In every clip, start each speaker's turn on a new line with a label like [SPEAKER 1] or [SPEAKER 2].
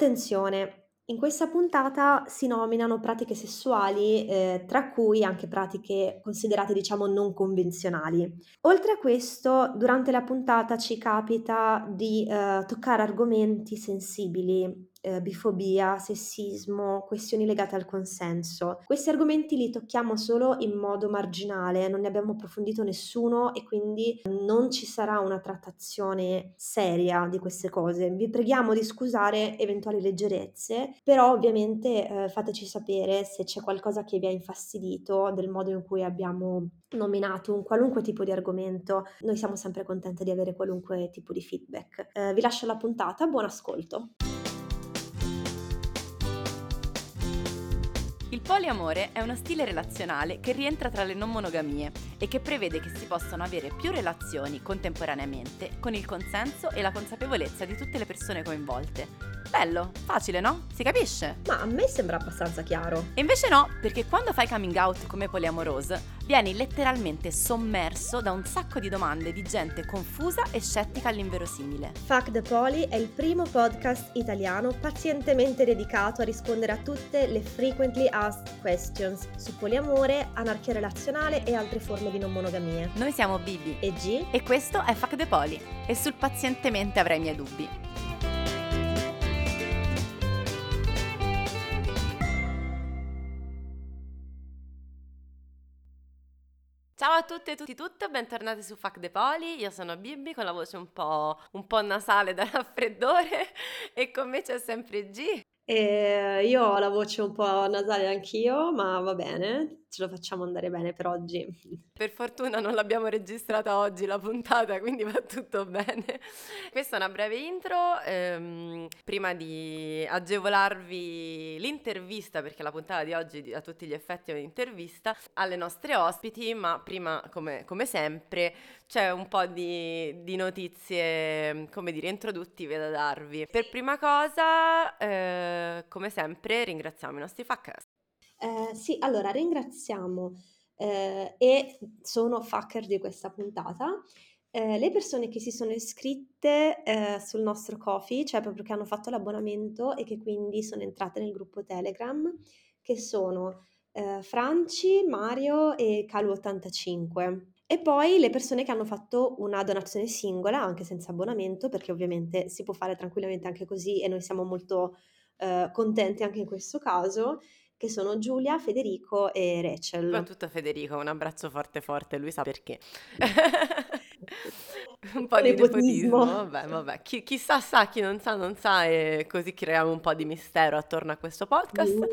[SPEAKER 1] Attenzione! In questa puntata si nominano pratiche sessuali, eh, tra cui anche pratiche considerate, diciamo, non convenzionali. Oltre a questo, durante la puntata ci capita di eh, toccare argomenti sensibili, eh, bifobia, sessismo, questioni legate al consenso. Questi argomenti li tocchiamo solo in modo marginale, non ne abbiamo approfondito nessuno e quindi non ci sarà una trattazione seria di queste cose. Vi preghiamo di scusare eventuali leggerezze, però ovviamente eh, fateci sapere se c'è qualcosa che vi ha infastidito del modo in cui abbiamo nominato un qualunque tipo di argomento. Noi siamo sempre contenti di avere qualunque tipo di feedback. Eh, vi lascio la puntata, buon ascolto.
[SPEAKER 2] Il poliamore è uno stile relazionale che rientra tra le non monogamie e che prevede che si possano avere più relazioni contemporaneamente con il consenso e la consapevolezza di tutte le persone coinvolte. Bello, facile, no? Si capisce?
[SPEAKER 1] Ma a me sembra abbastanza chiaro.
[SPEAKER 2] E invece no, perché quando fai coming out come poliamoroso, vieni letteralmente sommerso da un sacco di domande di gente confusa e scettica all'inverosimile.
[SPEAKER 1] Fuck the Poly è il primo podcast italiano pazientemente dedicato a rispondere a tutte le frequently asked questions su poliamore, anarchia relazionale e altre forme di non monogamia.
[SPEAKER 2] Noi siamo Bibi
[SPEAKER 1] E G?
[SPEAKER 2] e questo è Fuck the Poly e sul pazientemente avrai i miei dubbi. Ciao a tutte e tutti tutte, bentornati su Fuck the Poli, io sono Bibi con la voce un po', un po' nasale da raffreddore e con me c'è sempre G.
[SPEAKER 1] E io ho la voce un po' nasale anch'io, ma va bene, ce lo facciamo andare bene per oggi.
[SPEAKER 2] Per fortuna non l'abbiamo registrata oggi la puntata, quindi va tutto bene. Questa è una breve intro, ehm, prima di agevolarvi l'intervista, perché la puntata di oggi a tutti gli effetti è un'intervista, alle nostre ospiti, ma prima, come, come sempre, c'è un po' di, di, notizie, come dire, introduttive da darvi. Per prima cosa, eh, come sempre, ringraziamo i nostri fuckers.
[SPEAKER 1] Eh, sì, allora ringraziamo eh, e sono fucker di questa puntata. Eh, le persone che si sono iscritte eh, sul nostro coffee, cioè proprio che hanno fatto l'abbonamento e che quindi sono entrate nel gruppo Telegram, che sono eh, Franci, Mario e Calu85. E poi le persone che hanno fatto una donazione singola, anche senza abbonamento, perché ovviamente si può fare tranquillamente anche così e noi siamo molto eh, contenti anche in questo caso, che sono Giulia, Federico e Rachel.
[SPEAKER 2] Soprattutto Federico, un abbraccio forte forte, lui sa perché. un po' di nepotismo, vabbè, vabbè. Chi, chi, sa sa, chi non sa non sa e così creiamo un po' di mistero attorno a questo podcast.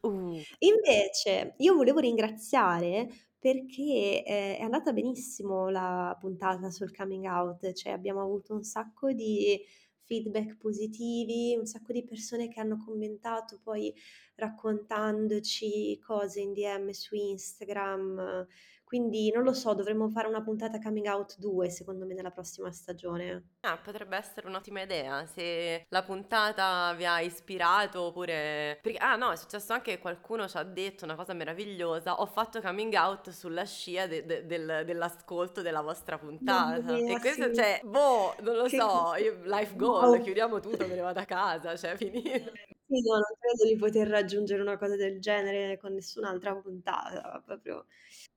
[SPEAKER 1] Uh. Uh. Invece, io volevo ringraziare perché eh, è andata benissimo la puntata sul coming out, cioè abbiamo avuto un sacco di feedback positivi, un sacco di persone che hanno commentato poi raccontandoci cose in DM su Instagram, quindi non lo so, dovremmo fare una puntata coming out 2 secondo me nella prossima stagione.
[SPEAKER 2] Ah, potrebbe essere un'ottima idea, se la puntata vi ha ispirato oppure... Perché, ah no, è successo anche che qualcuno ci ha detto una cosa meravigliosa, ho fatto coming out sulla scia de- de- del- dell'ascolto della vostra puntata. Mia, e questo, sì. cioè, boh, non lo che... so, io, life goal, wow. chiudiamo tutto, me ne vado a casa, cioè, finito.
[SPEAKER 1] Sì, no, non credo di poter raggiungere una cosa del genere con nessun'altra puntata, proprio.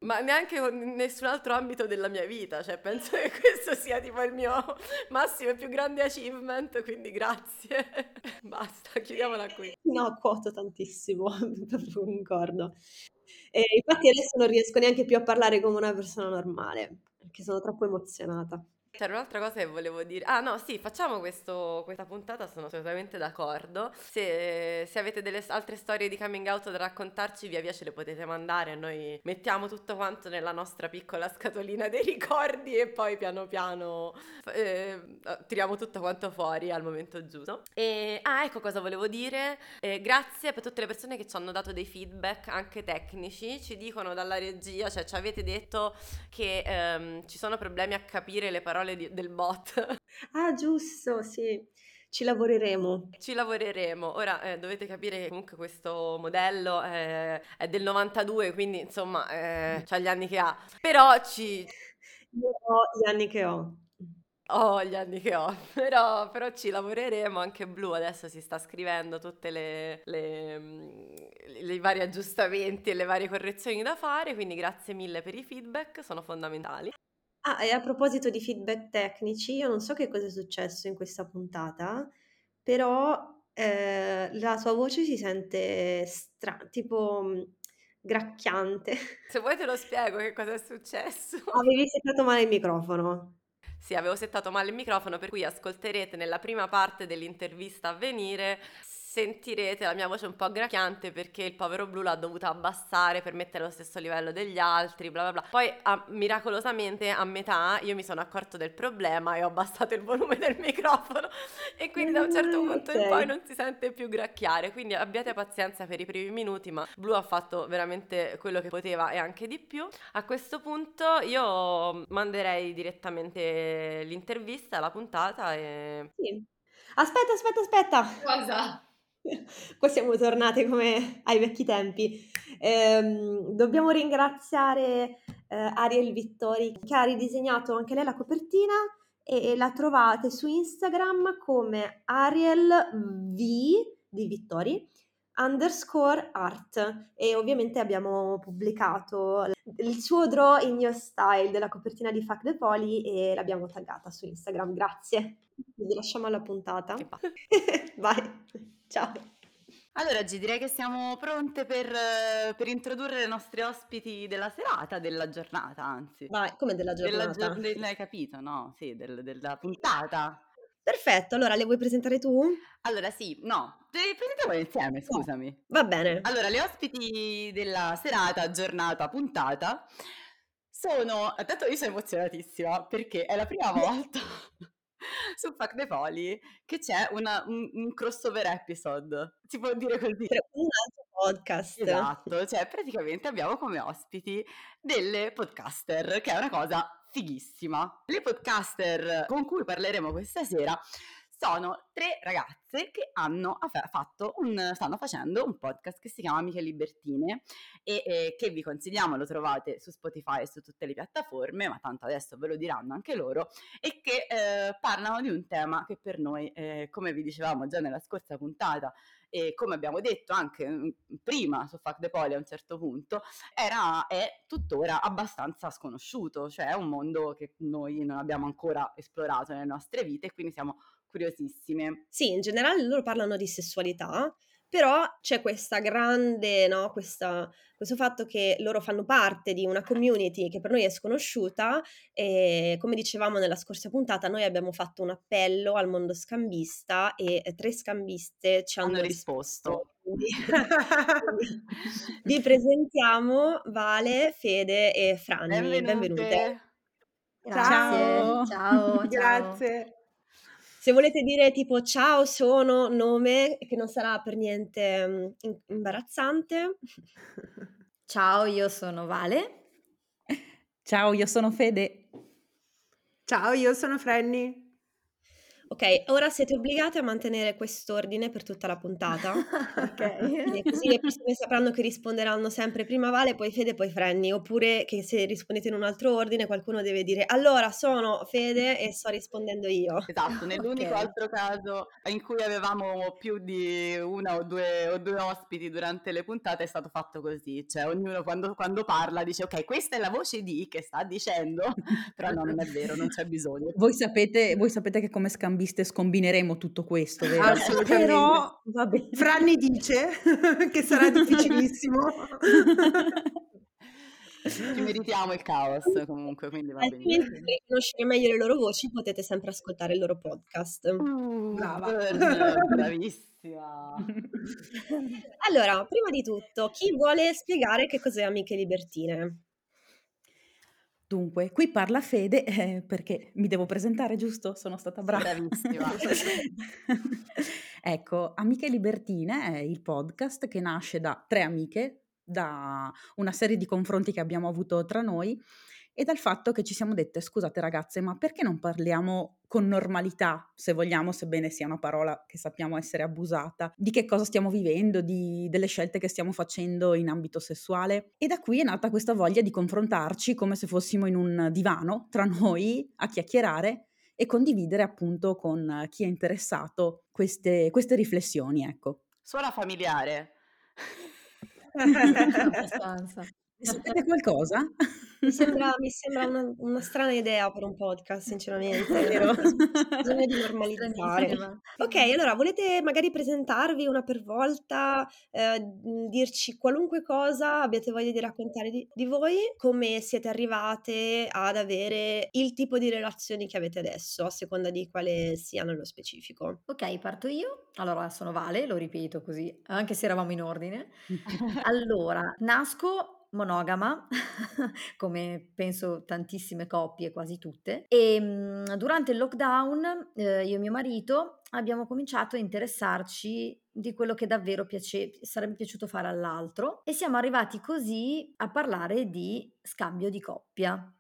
[SPEAKER 2] Ma neanche con nessun altro ambito della mia vita, cioè penso che questo sia tipo il mio massimo e più grande achievement, quindi grazie. Basta, chiudiamola qui.
[SPEAKER 1] No, quoto tantissimo, concordo. E infatti adesso non riesco neanche più a parlare come una persona normale, perché sono troppo emozionata.
[SPEAKER 2] C'era un'altra cosa che volevo dire. Ah, no, sì, facciamo questo, questa puntata, sono assolutamente d'accordo. Se, se, avete delle altre storie di coming out da raccontarci, via via ce le potete mandare. Noi mettiamo tutto quanto nella nostra piccola scatolina dei ricordi e poi piano piano eh, tiriamo tutto quanto fuori al momento giusto. E, ah, ecco cosa volevo dire. Eh, grazie per tutte le persone che ci hanno dato dei feedback anche tecnici. Ci dicono dalla regia, cioè ci avete detto che ehm, ci sono problemi a capire le parole parole di, del bot.
[SPEAKER 1] Ah, giusto, sì. Ci lavoreremo.
[SPEAKER 2] Ci lavoreremo. Ora eh, dovete capire che comunque questo modello è, è del 92, quindi insomma, eh, ha gli anni che ha. Però ci...
[SPEAKER 1] Io ho gli anni che ho.
[SPEAKER 2] Ho gli anni che ho, però, però ci lavoreremo. Anche Blu adesso si sta scrivendo tutte le, le, mm, le vari aggiustamenti e le varie correzioni da fare, quindi grazie mille per i feedback, sono fondamentali.
[SPEAKER 1] Ah, e a proposito di feedback tecnici, io non so che cosa è successo in questa puntata, però eh, la sua voce si sente stra- tipo mm, gracchiante.
[SPEAKER 2] Se vuoi te lo spiego che cosa è successo.
[SPEAKER 1] Avevi settato male il microfono.
[SPEAKER 2] Sì, avevo settato male il microfono, per cui ascolterete nella prima parte dell'intervista a venire sentirete la mia voce un po' gracchiante perché il povero Blu l'ha dovuta abbassare per mettere allo stesso livello degli altri, bla bla bla. Poi a, miracolosamente a metà io mi sono accorto del problema e ho abbassato il volume del microfono e quindi da un certo punto in poi non si sente più gracchiare, quindi abbiate pazienza per i primi minuti, ma Blu ha fatto veramente quello che poteva e anche di più. A questo punto io manderei direttamente l'intervista, la puntata e...
[SPEAKER 1] Sì. Aspetta, aspetta, aspetta.
[SPEAKER 2] Cosa?
[SPEAKER 1] Qua siamo tornate come ai vecchi tempi. Ehm, dobbiamo ringraziare eh, Ariel Vittori che ha ridisegnato anche lei la copertina e, e la trovate su Instagram come Ariel V di Vittori underscore art e ovviamente abbiamo pubblicato il suo draw in your style della copertina di Fuck the Poli e l'abbiamo taggata su Instagram, grazie. Quindi lasciamo alla puntata. Vai. Ciao.
[SPEAKER 2] Allora, oggi direi che siamo pronte per, per, introdurre le nostre ospiti della serata, della giornata, anzi.
[SPEAKER 1] Vai, come della giornata?
[SPEAKER 2] Della gio- l'hai capito, no? Sì, del, della puntata.
[SPEAKER 1] Perfetto, allora le vuoi presentare tu?
[SPEAKER 2] Allora sì, no, le presentiamo insieme, scusami.
[SPEAKER 1] Va bene.
[SPEAKER 2] Allora, le ospiti della serata, giornata, puntata sono... Tanto io sono emozionatissima perché è la prima volta su Fuck the Poli che c'è una, un, un, crossover episode, si può dire così.
[SPEAKER 1] Un altro podcast.
[SPEAKER 2] Esatto, cioè praticamente abbiamo come ospiti delle podcaster, che è una cosa fighissima. Le podcaster con cui parleremo questa sera sono tre ragazze che hanno fatto un, stanno facendo un podcast che si chiama Amiche Libertine e, e, che vi consigliamo, lo trovate su Spotify e su tutte le piattaforme, ma tanto adesso ve lo diranno anche loro, e che eh, parlano di un tema che per noi, eh, come vi dicevamo già nella scorsa puntata, e come abbiamo detto anche mm, prima su Fuck the Poli a un certo punto, era, è tuttora abbastanza sconosciuto, cioè è un mondo che noi non abbiamo ancora esplorato nelle nostre vite e quindi siamo curiosissime.
[SPEAKER 1] Sì, in generale loro parlano di sessualità, però c'è questa grande, no, questa, questo fatto che loro fanno parte di una community che per noi è sconosciuta e come dicevamo nella scorsa puntata noi abbiamo fatto un appello al mondo scambista e tre scambiste ci hanno, hanno risposto. risposto. vi presentiamo Vale, Fede e Franni. Benvenute. Benvenute.
[SPEAKER 3] Ciao.
[SPEAKER 1] Ciao.
[SPEAKER 3] Grazie.
[SPEAKER 1] Se volete dire tipo ciao, sono, nome, che non sarà per niente mm, imbarazzante.
[SPEAKER 3] Ciao, io sono Vale.
[SPEAKER 4] Ciao, io sono Fede.
[SPEAKER 3] Ciao, io sono Frenny.
[SPEAKER 1] Ok, ora siete obbligate a mantenere quest'ordine per tutta la puntata. ok. così le persone sapranno che risponderanno sempre prima Vale, poi Fede, poi Frenny. Oppure che se rispondete in un altro ordine qualcuno deve dire allora sono Fede e sto rispondendo io.
[SPEAKER 2] Esatto, nell'unico okay. altro caso in cui avevamo più di una o due, o due, ospiti durante le puntate è stato fatto così. Cioè ognuno quando, quando parla dice ok, questa è la voce di che sta dicendo, però no, non è vero, non c'è bisogno.
[SPEAKER 4] Voi sapete, voi sapete che come scambi interviste scombineremo tutto questo, vero?
[SPEAKER 3] Assolutamente. Però Franni dice che sarà difficilissimo.
[SPEAKER 2] Ci meritiamo il caos comunque, quindi va bene.
[SPEAKER 1] Per conoscere meglio le loro voci potete sempre ascoltare il loro podcast.
[SPEAKER 2] Uh, Brava. Bravissima.
[SPEAKER 1] allora, prima di tutto, chi vuole spiegare che cos'è Amiche Libertine?
[SPEAKER 4] Dunque, qui parla Fede eh, perché mi devo presentare, giusto? Sono stata brava.
[SPEAKER 2] Bravissima.
[SPEAKER 4] ecco, Amiche Libertine è il podcast che nasce da tre amiche, da una serie di confronti che abbiamo avuto tra noi e dal fatto che ci siamo dette, scusate ragazze, ma perché non parliamo con normalità, se vogliamo, sebbene sia una parola che sappiamo essere abusata, di che cosa stiamo vivendo, di, delle scelte che stiamo facendo in ambito sessuale. E da qui è nata questa voglia di confrontarci come se fossimo in un divano tra noi a chiacchierare e condividere appunto con chi è interessato queste, queste riflessioni. Ecco.
[SPEAKER 2] Suona familiare.
[SPEAKER 1] Abbastanza.
[SPEAKER 4] Sapete qualcosa?
[SPEAKER 1] Mi sembra, mi sembra una, una strana idea per un podcast, sinceramente. Vero? Bisogna di normalizzare. Ok, allora volete magari presentarvi una per volta, eh, dirci qualunque cosa abbiate voglia di raccontare di, di voi, come siete arrivate ad avere il tipo di relazioni che avete adesso, a seconda di quale sia nello specifico.
[SPEAKER 5] Ok, parto io. Allora, sono Vale, lo ripeto così, anche se eravamo in ordine. allora, nasco monogama, come penso tantissime coppie, quasi tutte. E mh, durante il lockdown eh, io e mio marito abbiamo cominciato a interessarci di quello che davvero piace, sarebbe piaciuto fare all'altro e siamo arrivati così a parlare di scambio di coppia.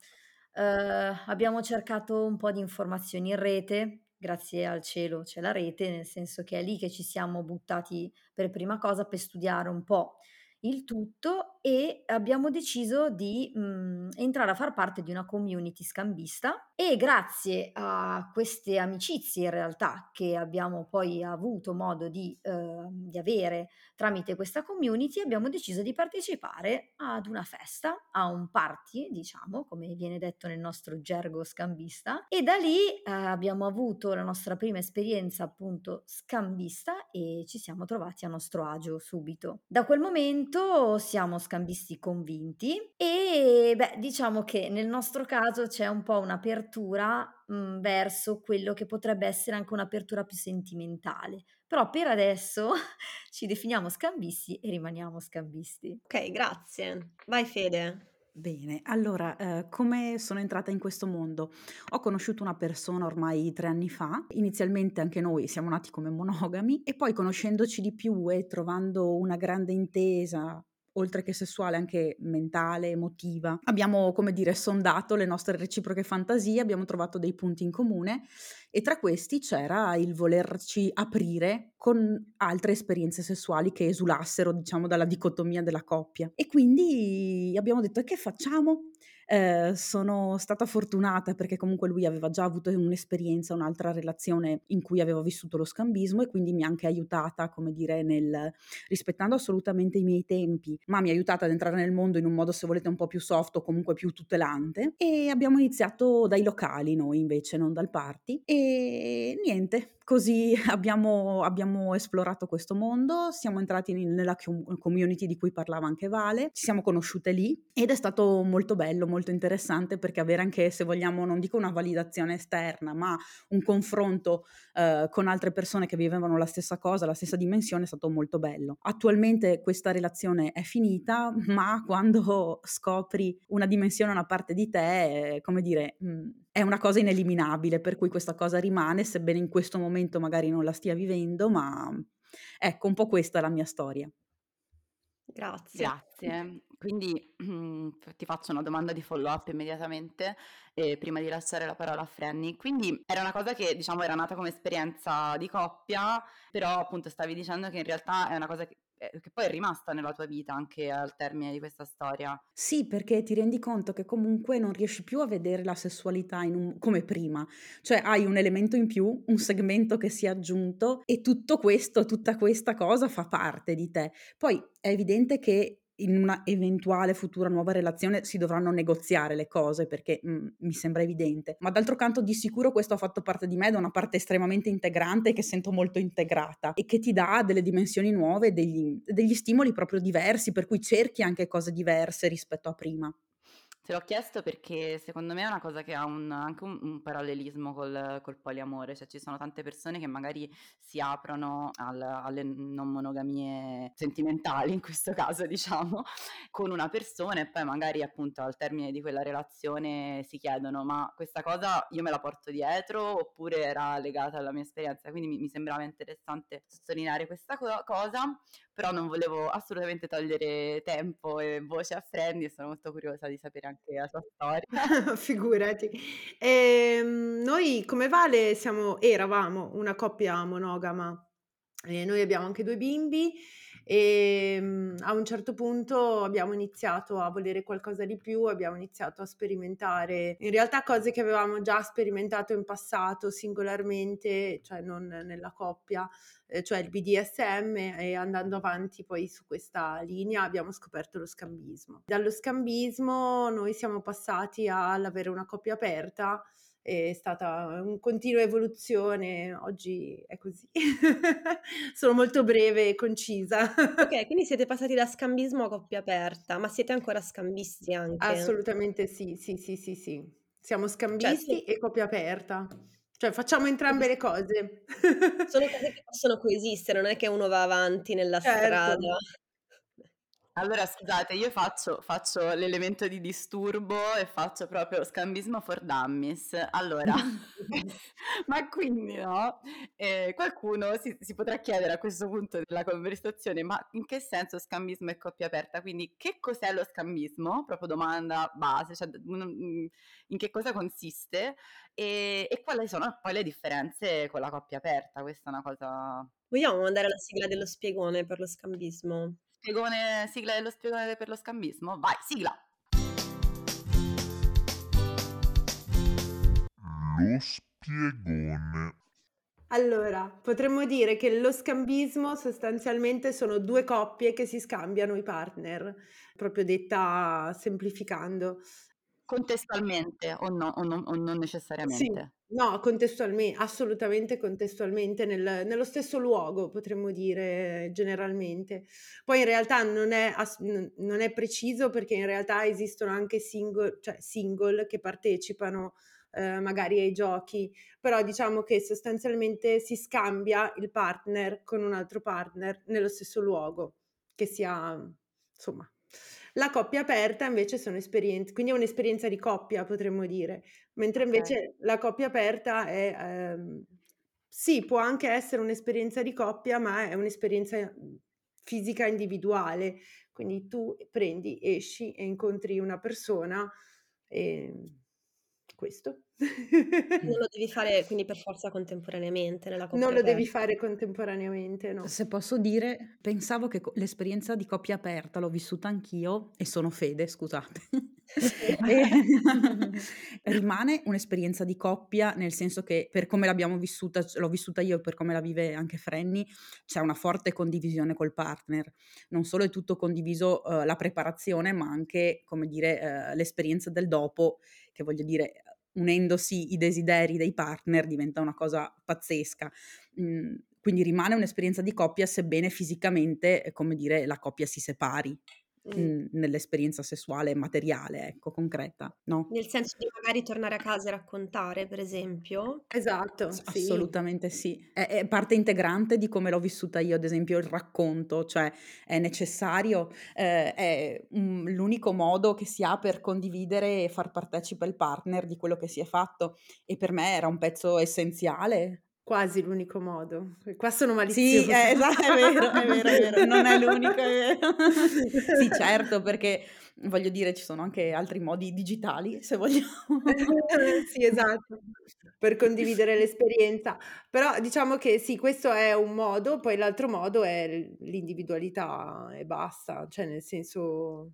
[SPEAKER 5] Eh, abbiamo cercato un po' di informazioni in rete, grazie al cielo c'è la rete, nel senso che è lì che ci siamo buttati per prima cosa per studiare un po' il tutto e abbiamo deciso di mh, entrare a far parte di una community scambista e grazie a queste amicizie in realtà che abbiamo poi avuto modo di, eh, di avere tramite questa community abbiamo deciso di partecipare ad una festa, a un party diciamo come viene detto nel nostro gergo scambista e da lì eh, abbiamo avuto la nostra prima esperienza appunto scambista e ci siamo trovati a nostro agio subito. Da quel momento momento siamo scambisti convinti e beh, diciamo che nel nostro caso c'è un po' un'apertura mh, mhmm, verso quello che potrebbe essere anche un'apertura più sentimentale. Però per adesso ci definiamo scambisti e rimaniamo scambisti.
[SPEAKER 1] Ok, grazie. Vai Fede.
[SPEAKER 4] Bene, allora, eh, come sono entrata in questo mondo? Ho conosciuto una persona ormai tre anni fa, inizialmente anche noi siamo nati come monogami e poi conoscendoci di più e trovando una grande intesa oltre che sessuale, anche mentale, emotiva. Abbiamo, come dire, sondato le nostre reciproche fantasie, abbiamo trovato dei punti in comune e tra questi c'era il volerci aprire con altre esperienze sessuali che esulassero, diciamo, dalla dicotomia della coppia. E quindi abbiamo detto, e che facciamo? Eh, sono stata fortunata perché comunque lui aveva già avuto un'esperienza, un'altra relazione in cui aveva vissuto lo scambismo e quindi mi ha anche aiutata, come dire, nel rispettando assolutamente i miei tempi, ma mi ha aiutata ad entrare nel mondo in un modo, se volete, un po' più soft o comunque più tutelante. E abbiamo iniziato dai locali noi invece, non dal party. E niente, Così abbiamo, abbiamo, esplorato questo mondo, siamo entrati nella community di cui parlava anche Vale, ci siamo conosciute lì ed è stato molto bello, molto interessante perché avere anche, se vogliamo, non dico una validazione esterna, ma un confronto eh, con altre persone che vivevano la stessa cosa, la stessa dimensione è stato molto bello. Attualmente questa relazione è finita, ma quando scopri una dimensione, una parte di te, come dire... Mh, è una cosa ineliminabile, per cui questa cosa rimane, sebbene in questo momento magari non la stia vivendo, ma ecco, un po' questa è la mia storia.
[SPEAKER 1] Grazie.
[SPEAKER 6] Grazie. Quindi mm, ti faccio una domanda di follow up immediatamente, eh, prima di lasciare la parola a Franny. Quindi era una cosa che diciamo era nata come esperienza di coppia, però appunto stavi dicendo che in realtà è una cosa che eh, che poi è rimasta nella tua vita anche al termine di questa storia.
[SPEAKER 4] Sì, perché ti rendi conto che comunque non riesci più a vedere la sessualità un, come prima, cioè hai un elemento in più, un segmento che si è aggiunto e tutto questo, tutta questa cosa fa parte di te. Poi è evidente che in una eventuale futura nuova relazione si dovranno negoziare le cose perché mh, mm, mi sembra evidente, ma d'altro canto di sicuro questo ha fatto parte di me da una parte estremamente integrante che sento molto integrata e che ti dà delle dimensioni nuove, degli, degli stimoli proprio diversi, per cui cerchi anche cose diverse rispetto a prima.
[SPEAKER 6] Te l'ho chiesto perché secondo me è una cosa che ha un, anche un, un parallelismo col, col, poliamore, cioè ci sono tante persone che magari si aprono al, alle non monogamie sentimentali, in questo caso diciamo, con una persona e poi magari appunto al termine di quella relazione si chiedono ma questa cosa io me la porto dietro oppure era legata alla mia esperienza, quindi mi, mi sembrava interessante sottolineare questa co- cosa, però non volevo assolutamente togliere tempo e voce a Franny e sono molto curiosa di sapere anche la sua storia.
[SPEAKER 3] Figurati. Ehm, noi come Vale siamo, eravamo una coppia monogama. E noi abbiamo anche due bimbi e mm, a un certo punto abbiamo iniziato a volere qualcosa di più, abbiamo iniziato a sperimentare in realtà cose che avevamo già sperimentato in passato singolarmente, cioè non nella coppia, eh, cioè il BDSM e andando avanti poi su questa linea abbiamo scoperto lo scambismo. Dallo scambismo noi siamo passati all'avere una coppia aperta è stata una continua evoluzione, oggi è così. Sono molto breve e concisa.
[SPEAKER 1] Ok, quindi siete passati da scambismo a coppia aperta, ma siete ancora scambisti anche?
[SPEAKER 3] Assolutamente sì, sì, sì, sì, sì. Siamo
[SPEAKER 1] Cioè,
[SPEAKER 3] scambisti
[SPEAKER 1] sì.
[SPEAKER 3] e coppia aperta. Cioè facciamo entrambe le cose.
[SPEAKER 1] Sono cose che possono coesistere, non è che uno va avanti nella
[SPEAKER 3] Certo.
[SPEAKER 1] strada.
[SPEAKER 6] Allora, scusate, io faccio, faccio l'elemento di disturbo e faccio proprio scambismo for dummies. Allora, ma quindi no? Eh, qualcuno si, si potrà chiedere a questo punto della conversazione, ma in che senso scambismo e coppia aperta? Quindi che cos'è lo scambismo? Proprio domanda base, cioè mm, in che cosa consiste e, e quali sono poi le differenze con la coppia aperta? Questa è una cosa...
[SPEAKER 1] Vogliamo mandare la sigla dello spiegone per lo scambismo?
[SPEAKER 6] Spiegone, sigla dello spiegone per lo scambismo? Vai, sigla!
[SPEAKER 7] Lo spiegone.
[SPEAKER 3] Allora, potremmo dire che lo scambismo sostanzialmente sono due coppie che si scambiano i partner, proprio detta semplificando.
[SPEAKER 6] Contestualmente o, no, o, non, o non
[SPEAKER 3] Sì,
[SPEAKER 6] necessariamente?
[SPEAKER 3] No, contestualmente, assolutamente contestualmente, nel- nello stesso luogo, potremmo dire generalmente. Poi in realtà non è, ass- non è preciso perché in realtà esistono anche single, cioè single che partecipano eh, magari ai giochi, però diciamo che sostanzialmente si scambia il partner con un altro partner nello stesso luogo, che sia, insomma. La coppia aperta invece sono esperienze, quindi è un'esperienza di coppia, potremmo dire, mentre
[SPEAKER 6] Ok.
[SPEAKER 3] invece la coppia aperta è, ehm, sì, può anche essere un'esperienza di coppia, ma è un'esperienza mm, fisica individuale, quindi tu prendi, esci e incontri una persona e questo.
[SPEAKER 1] Non lo devi fare quindi per forza contemporaneamente nella coppia
[SPEAKER 3] Non lo devi fare contemporaneamente, no.
[SPEAKER 4] Se posso dire, pensavo che co- l'esperienza di coppia aperta l'ho vissuta anch'io e sono fede, scusate. E rimane un'esperienza di coppia, nel senso che per come l'abbiamo vissuta, l'ho vissuta io e per come la vive anche Frenny, c'è una forte condivisione col partner. Non solo è tutto condiviso eh, la preparazione, ma anche, come dire, eh, l'esperienza del dopo, che voglio dire, unendosi i desideri dei partner diventa una cosa pazzesca. Mm, quindi rimane un'esperienza di coppia, sebbene fisicamente, eh, come dire, la coppia si separi
[SPEAKER 3] Mm.
[SPEAKER 4] mm, nell'esperienza sessuale materiale, ecco, concreta, no?
[SPEAKER 1] Nel senso di magari tornare a casa e raccontare, per esempio.
[SPEAKER 3] Esatto,
[SPEAKER 4] S-
[SPEAKER 3] sì.
[SPEAKER 4] Assolutamente sì. È, è parte integrante di come l'ho vissuta io, ad esempio il racconto, cioè è necessario, eh, è mm, l'unico modo che si ha per condividere e far partecipe il partner di quello che si è fatto e per me era un pezzo essenziale.
[SPEAKER 3] Quasi l'unico modo. Qua sono
[SPEAKER 4] Sì,
[SPEAKER 3] maliziosa.
[SPEAKER 4] eh, esatto, è vero, è vero, è vero, non è l'unico, è vero. Sì, certo, perché voglio dire, ci sono anche altri modi digitali, se vogliamo.
[SPEAKER 3] Sì, esatto, per condividere l'esperienza. Però diciamo che sì, questo è un modo, poi l'altro modo è l'individualità e basta, cioè nel senso...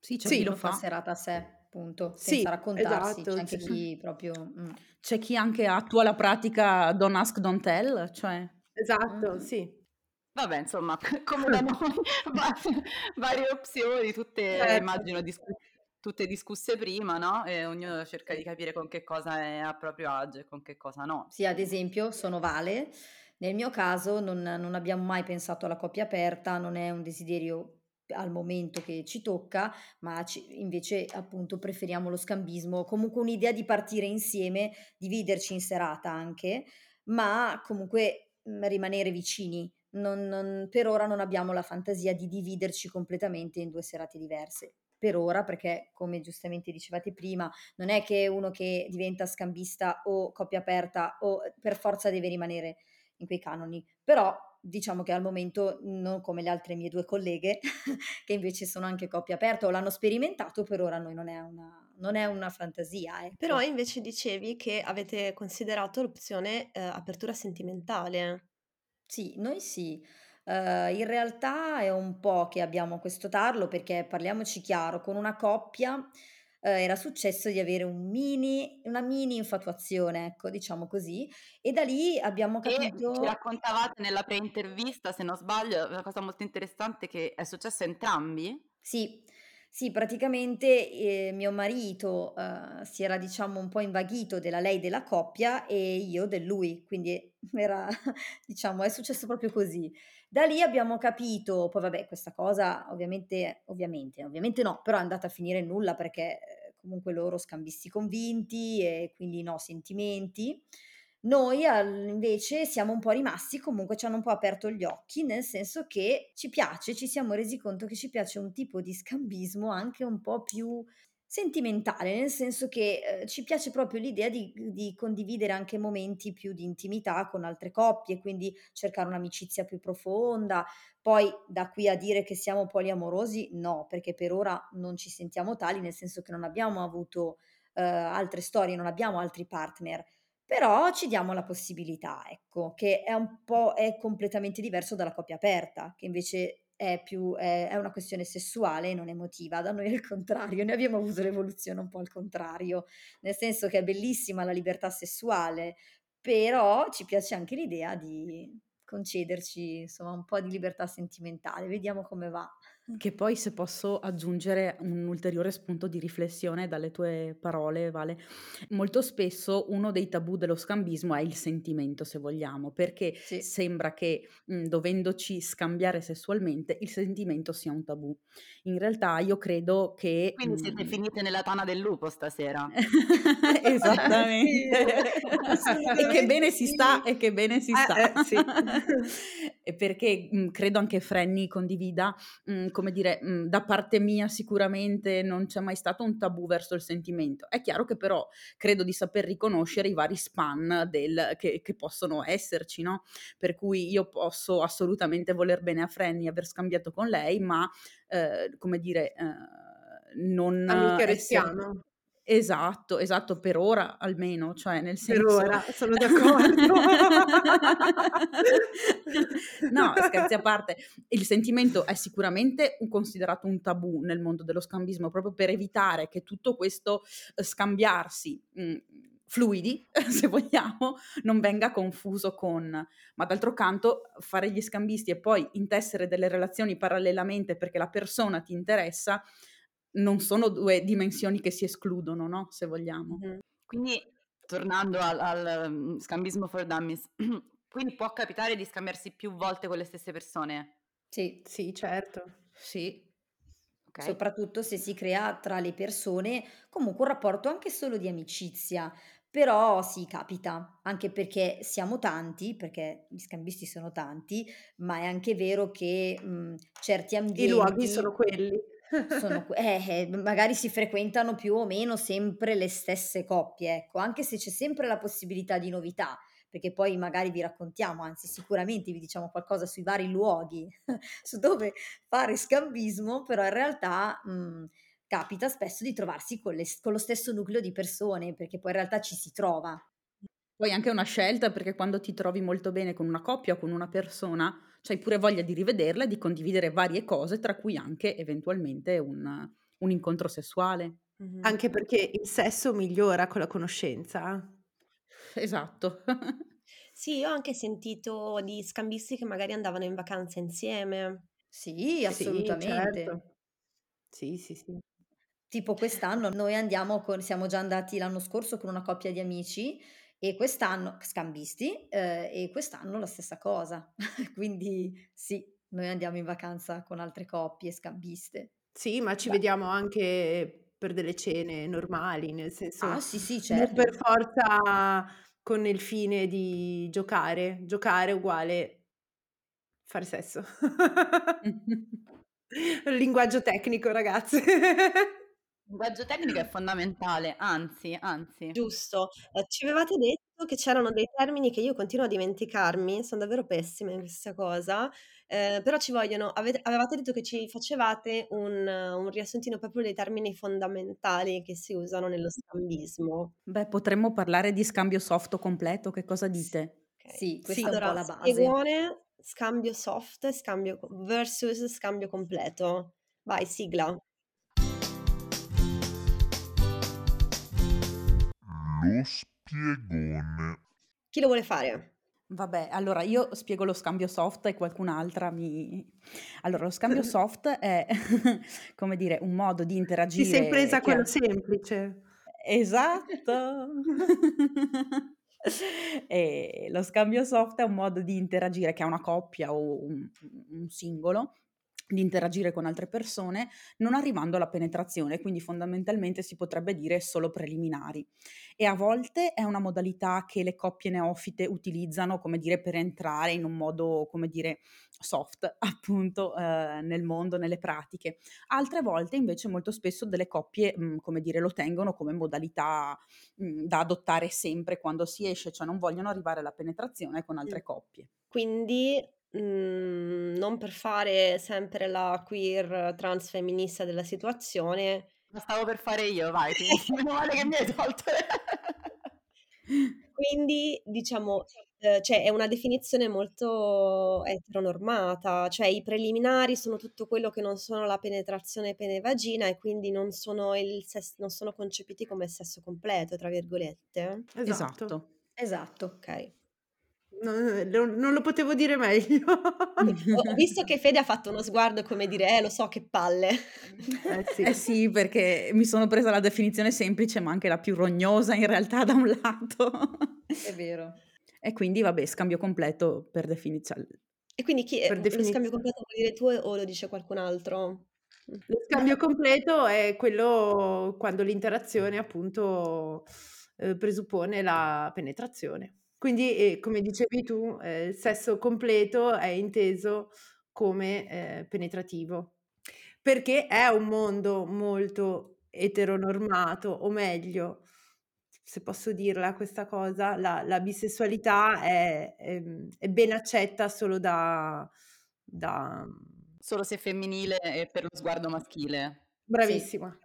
[SPEAKER 4] Sì, c'è
[SPEAKER 3] Sì,
[SPEAKER 4] chi lo
[SPEAKER 5] fa. serata a sé, punto,
[SPEAKER 3] Sì,
[SPEAKER 5] senza raccontarsi.
[SPEAKER 3] esatto,
[SPEAKER 5] C'è anche
[SPEAKER 3] sì.
[SPEAKER 5] chi proprio... mm.
[SPEAKER 4] C'è chi anche attua la pratica don't ask, don't tell, cioè...
[SPEAKER 3] Esatto,
[SPEAKER 5] Mhm.
[SPEAKER 3] sì.
[SPEAKER 6] Vabbè, insomma, come da noi, va- varie opzioni, tutte
[SPEAKER 3] Certo.
[SPEAKER 6] immagino discu- tutte discusse prima, no? E ognuno cerca di capire con che cosa è a proprio agio e con che cosa no.
[SPEAKER 5] Sì, ad esempio, sono Vale. Nel mio caso non, non abbiamo mai pensato alla coppia aperta, non è un desiderio al momento che ci tocca, ma ci- invece appunto preferiamo lo scambismo, comunque un'idea di partire insieme, dividerci in serata anche, ma comunque mh, rimanere vicini. Non- non- per ora non abbiamo la fantasia di dividerci completamente in due serate diverse. Per ora, perché come giustamente dicevate prima, non è che uno che diventa scambista o coppia aperta o per forza deve rimanere in quei canoni, però diciamo che al momento non come le altre mie due colleghe che invece sono anche coppia aperta o l'hanno sperimentato, per ora noi non è una, non è una fantasia, ecco.
[SPEAKER 1] Però invece dicevi che avete considerato l'opzione eh, apertura sentimentale.
[SPEAKER 5] Sì, noi sì. Ehm, in realtà è un po' che abbiamo questo tarlo perché, parliamoci chiaro, con una coppia, ehm, era successo di avere un mini una mini infatuazione, ecco, diciamo così, e da lì abbiamo
[SPEAKER 6] E ci
[SPEAKER 5] capito
[SPEAKER 6] raccontavate nella pre-intervista, se non sbaglio, una cosa molto interessante che è successo a entrambi?
[SPEAKER 5] Sì, sì, praticamente, ehm, mio marito, uhm, si era diciamo un po' invaghito della lei della coppia e io del lui, quindi era diciamo è successo proprio così. Da lì abbiamo capito poi vabbè questa cosa ovviamente ovviamente, ovviamente no, però è andata a finire in nulla perché, comunque loro scambisti convinti e quindi no sentimenti. Noi invece siamo un po' rimasti comunque ci hanno un po' aperto gli occhi, nel senso che ci piace, ci siamo resi conto che ci piace un tipo di scambismo anche un po' più sentimentale, nel senso che, ehm, ci piace proprio l'idea di di condividere anche momenti più di intimità con altre coppie, quindi cercare un'amicizia più profonda. Poi da qui a dire che siamo poliamorosi, no, perché per ora non ci sentiamo tali, nel senso che non abbiamo avuto, uhm, altre storie, non abbiamo altri partner. Però ci diamo la possibilità, ecco, che è un po' è completamente diverso dalla coppia aperta, che invece è più è è una questione sessuale e non emotiva. Da noi è il contrario, noi abbiamo avuto l'evoluzione un po' al contrario, nel senso che è bellissima la libertà sessuale, però ci piace anche l'idea di concederci, insomma, un po' di libertà sentimentale. Vediamo come va.
[SPEAKER 4] Che poi se posso aggiungere un ulteriore spunto di riflessione dalle tue parole, Vale, molto spesso uno dei tabù dello scambismo è il sentimento, se vogliamo, perché
[SPEAKER 5] Sì.
[SPEAKER 4] sembra che mh, dovendoci scambiare sessualmente il sentimento sia un tabù. In realtà io credo che...
[SPEAKER 6] Quindi siete
[SPEAKER 4] mh,
[SPEAKER 6] finite nella tana del lupo stasera.
[SPEAKER 4] Esattamente. E che bene si sta, e che bene si
[SPEAKER 3] Eh,
[SPEAKER 4] sta.
[SPEAKER 3] eh, sì.
[SPEAKER 4] E perché mh, credo anche Frenny condivida, come dire, mh, da parte mia sicuramente non c'è mai stato un tabù verso il sentimento. È chiaro che però credo di saper riconoscere i vari span del, che, che possono esserci, no? Per cui io posso assolutamente voler bene a Frenny, aver scambiato con lei, ma eh, come dire, eh, non
[SPEAKER 3] Amiche restiamo.
[SPEAKER 4] Esatto, esatto, per ora almeno, cioè nel
[SPEAKER 3] Per
[SPEAKER 4] senso...
[SPEAKER 3] ora, sono d'accordo.
[SPEAKER 4] no, scherzi a parte, il sentimento è sicuramente considerato un tabù nel mondo dello scambismo, proprio per evitare che tutto questo eh, scambiarsi mh, fluidi, se vogliamo, non venga confuso con... Ma d'altro canto, fare gli scambisti e poi intessere delle relazioni parallelamente perché la persona ti interessa, non sono due dimensioni che si escludono, no? Se vogliamo.
[SPEAKER 1] Mh-mh.
[SPEAKER 6] Quindi, tornando al, al, mm, scambismo for dummies, quindi può capitare di scambiarsi più volte con le stesse persone?
[SPEAKER 5] Sì.
[SPEAKER 3] Sì, certo.
[SPEAKER 4] Sì.
[SPEAKER 6] Ok.
[SPEAKER 5] Soprattutto se si crea tra le persone comunque un rapporto anche solo di amicizia. Però sì, capita, anche perché siamo tanti, perché gli scambisti sono tanti, ma è anche vero che mh, certi
[SPEAKER 3] I luoghi
[SPEAKER 5] ambienti
[SPEAKER 3] sono quelli.
[SPEAKER 5] Sono, eh, eh, magari si frequentano più o meno sempre le stesse coppie, ecco, anche se c'è sempre la possibilità di novità, perché poi magari vi raccontiamo, anzi sicuramente vi diciamo qualcosa sui vari luoghi su dove fare scambismo, però in realtà mh, capita spesso di trovarsi con, le- con lo stesso nucleo di persone, perché poi in realtà ci si trova.
[SPEAKER 4] Poi anche una scelta perché quando ti trovi molto bene con una coppia o con una persona, c'hai pure voglia di rivederla e di condividere varie cose, tra cui anche eventualmente un, un incontro sessuale.
[SPEAKER 1] Mh-mh.
[SPEAKER 3] Anche perché il sesso migliora con la conoscenza.
[SPEAKER 4] Esatto.
[SPEAKER 1] Sì, io ho anche sentito di scambisti che magari andavano in vacanza insieme.
[SPEAKER 5] Sì,
[SPEAKER 3] Sì,
[SPEAKER 5] assolutamente.
[SPEAKER 3] certo. Sì, sì, sì.
[SPEAKER 5] Tipo quest'anno noi andiamo con siamo già andati l'anno scorso con una coppia di amici e quest'anno scambisti, ehm, e quest'anno la stessa cosa. Quindi sì, noi andiamo in vacanza con altre coppie scambiste.
[SPEAKER 3] Sì, ma ci
[SPEAKER 5] Beh.
[SPEAKER 3] vediamo anche per delle cene normali, nel senso
[SPEAKER 5] Ah sì, sì,
[SPEAKER 3] non
[SPEAKER 5] certo.
[SPEAKER 3] per forza con il fine di giocare. Giocare uguale fare sesso. Linguaggio tecnico, ragazze.
[SPEAKER 6] Il linguaggio tecnico è fondamentale, anzi, anzi.
[SPEAKER 1] Giusto. Ehm, ci avevate detto che c'erano dei termini che io continuo a dimenticarmi, son davvero pessima in questa cosa, ehm, però ci vogliono avete avevate detto che ci facevate un un riassuntino proprio dei termini fondamentali che si usano nello scambismo.
[SPEAKER 4] Beh, potremmo parlare di scambio soft completo, che cosa
[SPEAKER 1] Sì.
[SPEAKER 4] dite?
[SPEAKER 1] Okay.
[SPEAKER 5] Sì,
[SPEAKER 1] Sì,
[SPEAKER 5] questa è un po'
[SPEAKER 1] allora
[SPEAKER 5] la base.
[SPEAKER 1] spiegone scambio soft scambio versus scambio completo. Vai, sigla.
[SPEAKER 7] Lo spiegone.
[SPEAKER 1] Chi lo vuole fare?
[SPEAKER 4] Vabbè, allora io spiego lo scambio soft e qualcun'altra mi... Allora, lo scambio soft è, come dire, un modo di interagire...
[SPEAKER 3] Ti sei presa quello
[SPEAKER 4] ha-
[SPEAKER 3] semplice.
[SPEAKER 4] Esatto. E lo scambio soft è un modo di interagire che ha una coppia o un, un singolo di interagire con altre persone non arrivando alla penetrazione, quindi fondamentalmente si potrebbe dire solo preliminari. E a volte è una modalità che le coppie neofite utilizzano, come dire, per entrare in un modo, come dire, soft, appunto, eh, nel mondo, nelle pratiche. Altre volte invece molto spesso delle coppie, mh, come dire, lo tengono come modalità mh, da adottare sempre quando si esce, cioè non vogliono arrivare alla penetrazione con altre
[SPEAKER 1] Mm.
[SPEAKER 4] coppie.
[SPEAKER 1] Quindi, mhmm, non per fare sempre la queer transfemminista della situazione
[SPEAKER 6] Lo stavo per fare io, vai, ti- meno male che mi hai tolto.
[SPEAKER 1] Quindi diciamo, ehm, cioè è una definizione molto eteronormata, cioè i preliminari sono tutto quello che non sono la penetrazione pene-vagina e quindi non sono il ses non sono concepiti come "sesso completo" tra virgolette?
[SPEAKER 3] Esatto.
[SPEAKER 4] Esatto.
[SPEAKER 5] Esatto.
[SPEAKER 1] Okay.
[SPEAKER 3] Non, non- lo potevo dire meglio.
[SPEAKER 1] Ho visto che Fede ha fatto uno sguardo come dire: "Eh, lo so, che palle".
[SPEAKER 3] Eh sì.
[SPEAKER 4] Eh sì, perché mi sono presa la definizione semplice, ma anche la più rognosa in realtà da un lato.
[SPEAKER 5] È vero.
[SPEAKER 4] E quindi vabbè, scambio completo per definizione.
[SPEAKER 1] E quindi chi
[SPEAKER 3] Per
[SPEAKER 1] lo
[SPEAKER 3] definizione.
[SPEAKER 1] scambio completo lo vuoi dire tu o lo dice qualcun altro?
[SPEAKER 3] Lo scambio completo è quello quando l'interazione appunto eh, presuppone la penetrazione. Quindi, eh, come dicevi tu, eh, il sesso completo è inteso come eh, penetrativo, perché è un mondo molto eteronormato, o meglio, se posso dirla questa cosa, la, la bisessualità è, è- è ben accetta solo da... da...
[SPEAKER 6] Solo se femminile e per lo sguardo maschile.
[SPEAKER 3] Bravissima.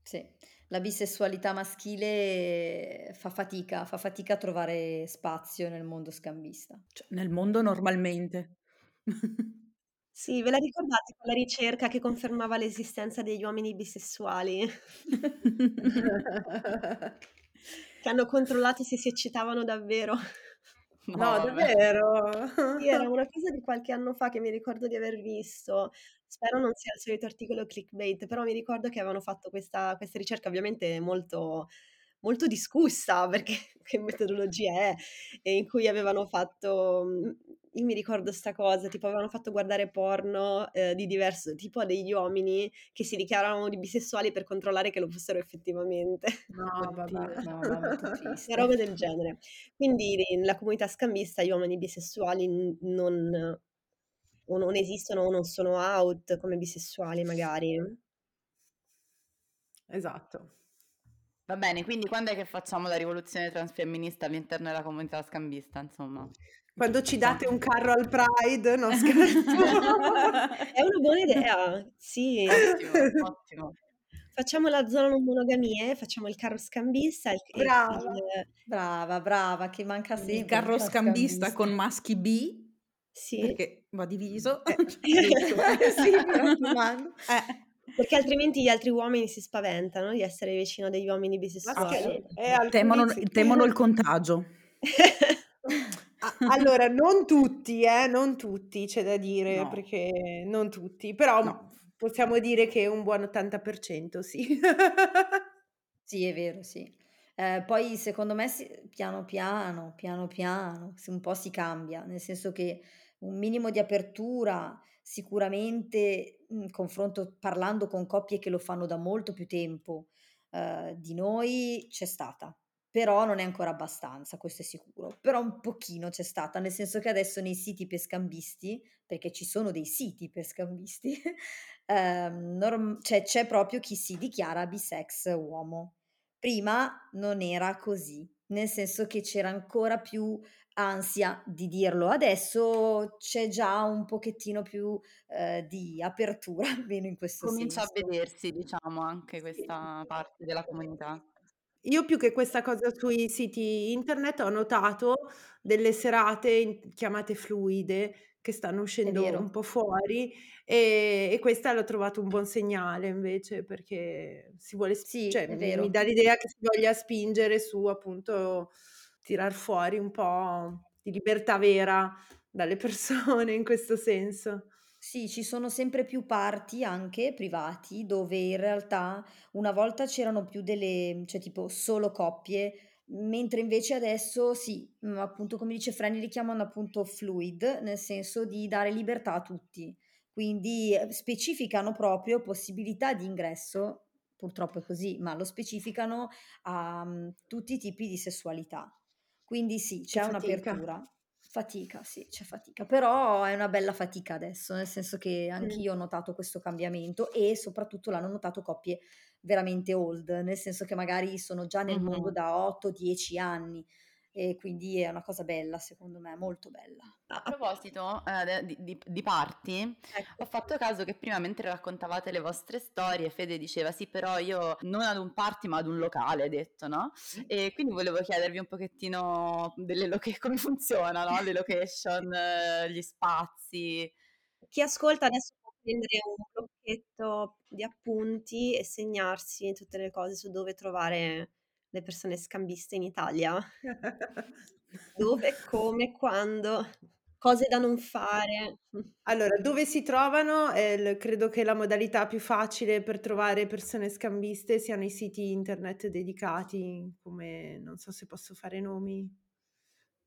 [SPEAKER 5] Sì, la bisessualità maschile fa fatica, fa fatica a trovare spazio nel mondo scambista.
[SPEAKER 4] Cioè, nel mondo normalmente.
[SPEAKER 1] Sì, ve la ricordate quella ricerca che confermava l'esistenza degli uomini bisessuali? Che hanno controllato se si eccitavano davvero.
[SPEAKER 3] No, davvero?
[SPEAKER 1] Sì, era una cosa di qualche anno fa che mi ricordo di aver visto. Spero non sia il solito articolo clickbait, però mi ricordo che avevano fatto questa, questa ricerca ovviamente molto, molto discussa, perché che metodologia è, e in cui avevano fatto, mm, io mi ricordo sta cosa, tipo avevano fatto guardare porno eh, di diverso tipo a degli uomini che si dichiaravano di bisessuali per controllare che lo fossero effettivamente.
[SPEAKER 3] No, vabbè.
[SPEAKER 5] no, vabbè,
[SPEAKER 1] Una roba del genere. Quindi nella comunità scambista gli uomini bisessuali non, o non esistono o non sono out come bisessuali magari.
[SPEAKER 3] Esatto.
[SPEAKER 6] Va bene, quindi quando è che facciamo la rivoluzione transfemminista all'interno della comunità scambista, insomma?
[SPEAKER 3] Quando ci date un carro al Pride, no scherzo.
[SPEAKER 1] È una buona idea, sì.
[SPEAKER 6] Ottimo, ottimo.
[SPEAKER 1] Facciamo la zona non monogamie, facciamo il carro scambista, il,
[SPEAKER 3] Brava.
[SPEAKER 1] il-
[SPEAKER 5] Brava, brava, che manca sempre.
[SPEAKER 4] Il carro
[SPEAKER 5] la
[SPEAKER 4] scambista con maschi B,
[SPEAKER 1] sì,
[SPEAKER 4] perché va diviso.
[SPEAKER 3] Eh,
[SPEAKER 5] sì, raccomando.
[SPEAKER 4] Eh.
[SPEAKER 1] perché altrimenti gli altri uomini si spaventano di essere vicino a degli uomini bisessuali.
[SPEAKER 3] eh, alcuni
[SPEAKER 4] Temono,
[SPEAKER 3] sì.
[SPEAKER 4] temono il contagio.
[SPEAKER 3] Allora, non tutti, eh, non tutti, c'è da dire,
[SPEAKER 4] No.
[SPEAKER 3] perché non tutti, però
[SPEAKER 4] No.
[SPEAKER 3] possiamo dire che un buon 80%, sì.
[SPEAKER 5] Sì, è vero, sì. Eh, poi secondo me si- piano piano, piano piano, se un po' si cambia, nel senso che un minimo di apertura sicuramente, in confronto parlando con coppie che lo fanno da molto più tempo eh, di noi, c'è stata. Però non è ancora abbastanza, questo è sicuro. Però un pochino c'è stata, nel senso che adesso nei siti per scambisti, perché ci sono dei siti per scambisti, ehm, norm- cioè, c'è proprio chi si dichiara bisex uomo. Prima non era così, nel senso che c'era ancora più ansia di dirlo. Adesso c'è già un pochettino più eh, di apertura, almeno in questo
[SPEAKER 6] Comincia a
[SPEAKER 5] senso.
[SPEAKER 6] vedersi, diciamo, anche questa parte della comunità.
[SPEAKER 3] Io più che questa cosa sui siti internet ho notato delle serate in- chiamate fluide che stanno uscendo
[SPEAKER 5] vero.
[SPEAKER 3] un po' fuori e, e questa l'ho trovato un buon segnale invece perché si vuole,
[SPEAKER 5] Sì,
[SPEAKER 3] cioè
[SPEAKER 5] è
[SPEAKER 3] mi,
[SPEAKER 5] vero.
[SPEAKER 3] mi dà l'idea che si voglia spingere su appunto tirar fuori un po' di libertà vera dalle persone in questo senso.
[SPEAKER 5] Sì, ci sono sempre più party anche privati dove in realtà una volta c'erano più delle, cioè tipo solo coppie, mentre invece adesso sì, mm, appunto come dice Franny li chiamano appunto fluid, nel senso di dare libertà a tutti. Quindi eh, specificano proprio possibilità di ingresso, purtroppo è così, ma lo specificano a mm, tutti i tipi di sessualità. Quindi sì, c'è un'apertura. Fatica, sì, c'è fatica, però è una bella fatica adesso, nel senso che
[SPEAKER 3] Mm.
[SPEAKER 5] anch'io ho notato questo cambiamento e soprattutto l'hanno notato coppie veramente old, nel senso che magari sono già nel mondo
[SPEAKER 6] Mhm.
[SPEAKER 5] da 8-10 anni e quindi è una cosa bella, secondo me, molto bella.
[SPEAKER 6] A proposito eh, di, di- di party,
[SPEAKER 1] Ecco.
[SPEAKER 6] ho fatto caso che prima mentre raccontavate le vostre storie, Fede diceva sì, però io non ad un party ma ad un locale, detto, no? E quindi volevo chiedervi un pochettino delle loca- come funziona, no? Le location, eh, gli spazi.
[SPEAKER 1] Chi ascolta adesso può prendere un blocchetto di appunti e segnarsi tutte le cose su dove trovare le persone scambiste in Italia. Dove, come, quando, cose da non fare.
[SPEAKER 3] Allora, dove si trovano? Eh, l- credo che la modalità più facile per trovare persone scambiste siano i siti internet dedicati, come non so se posso fare nomi,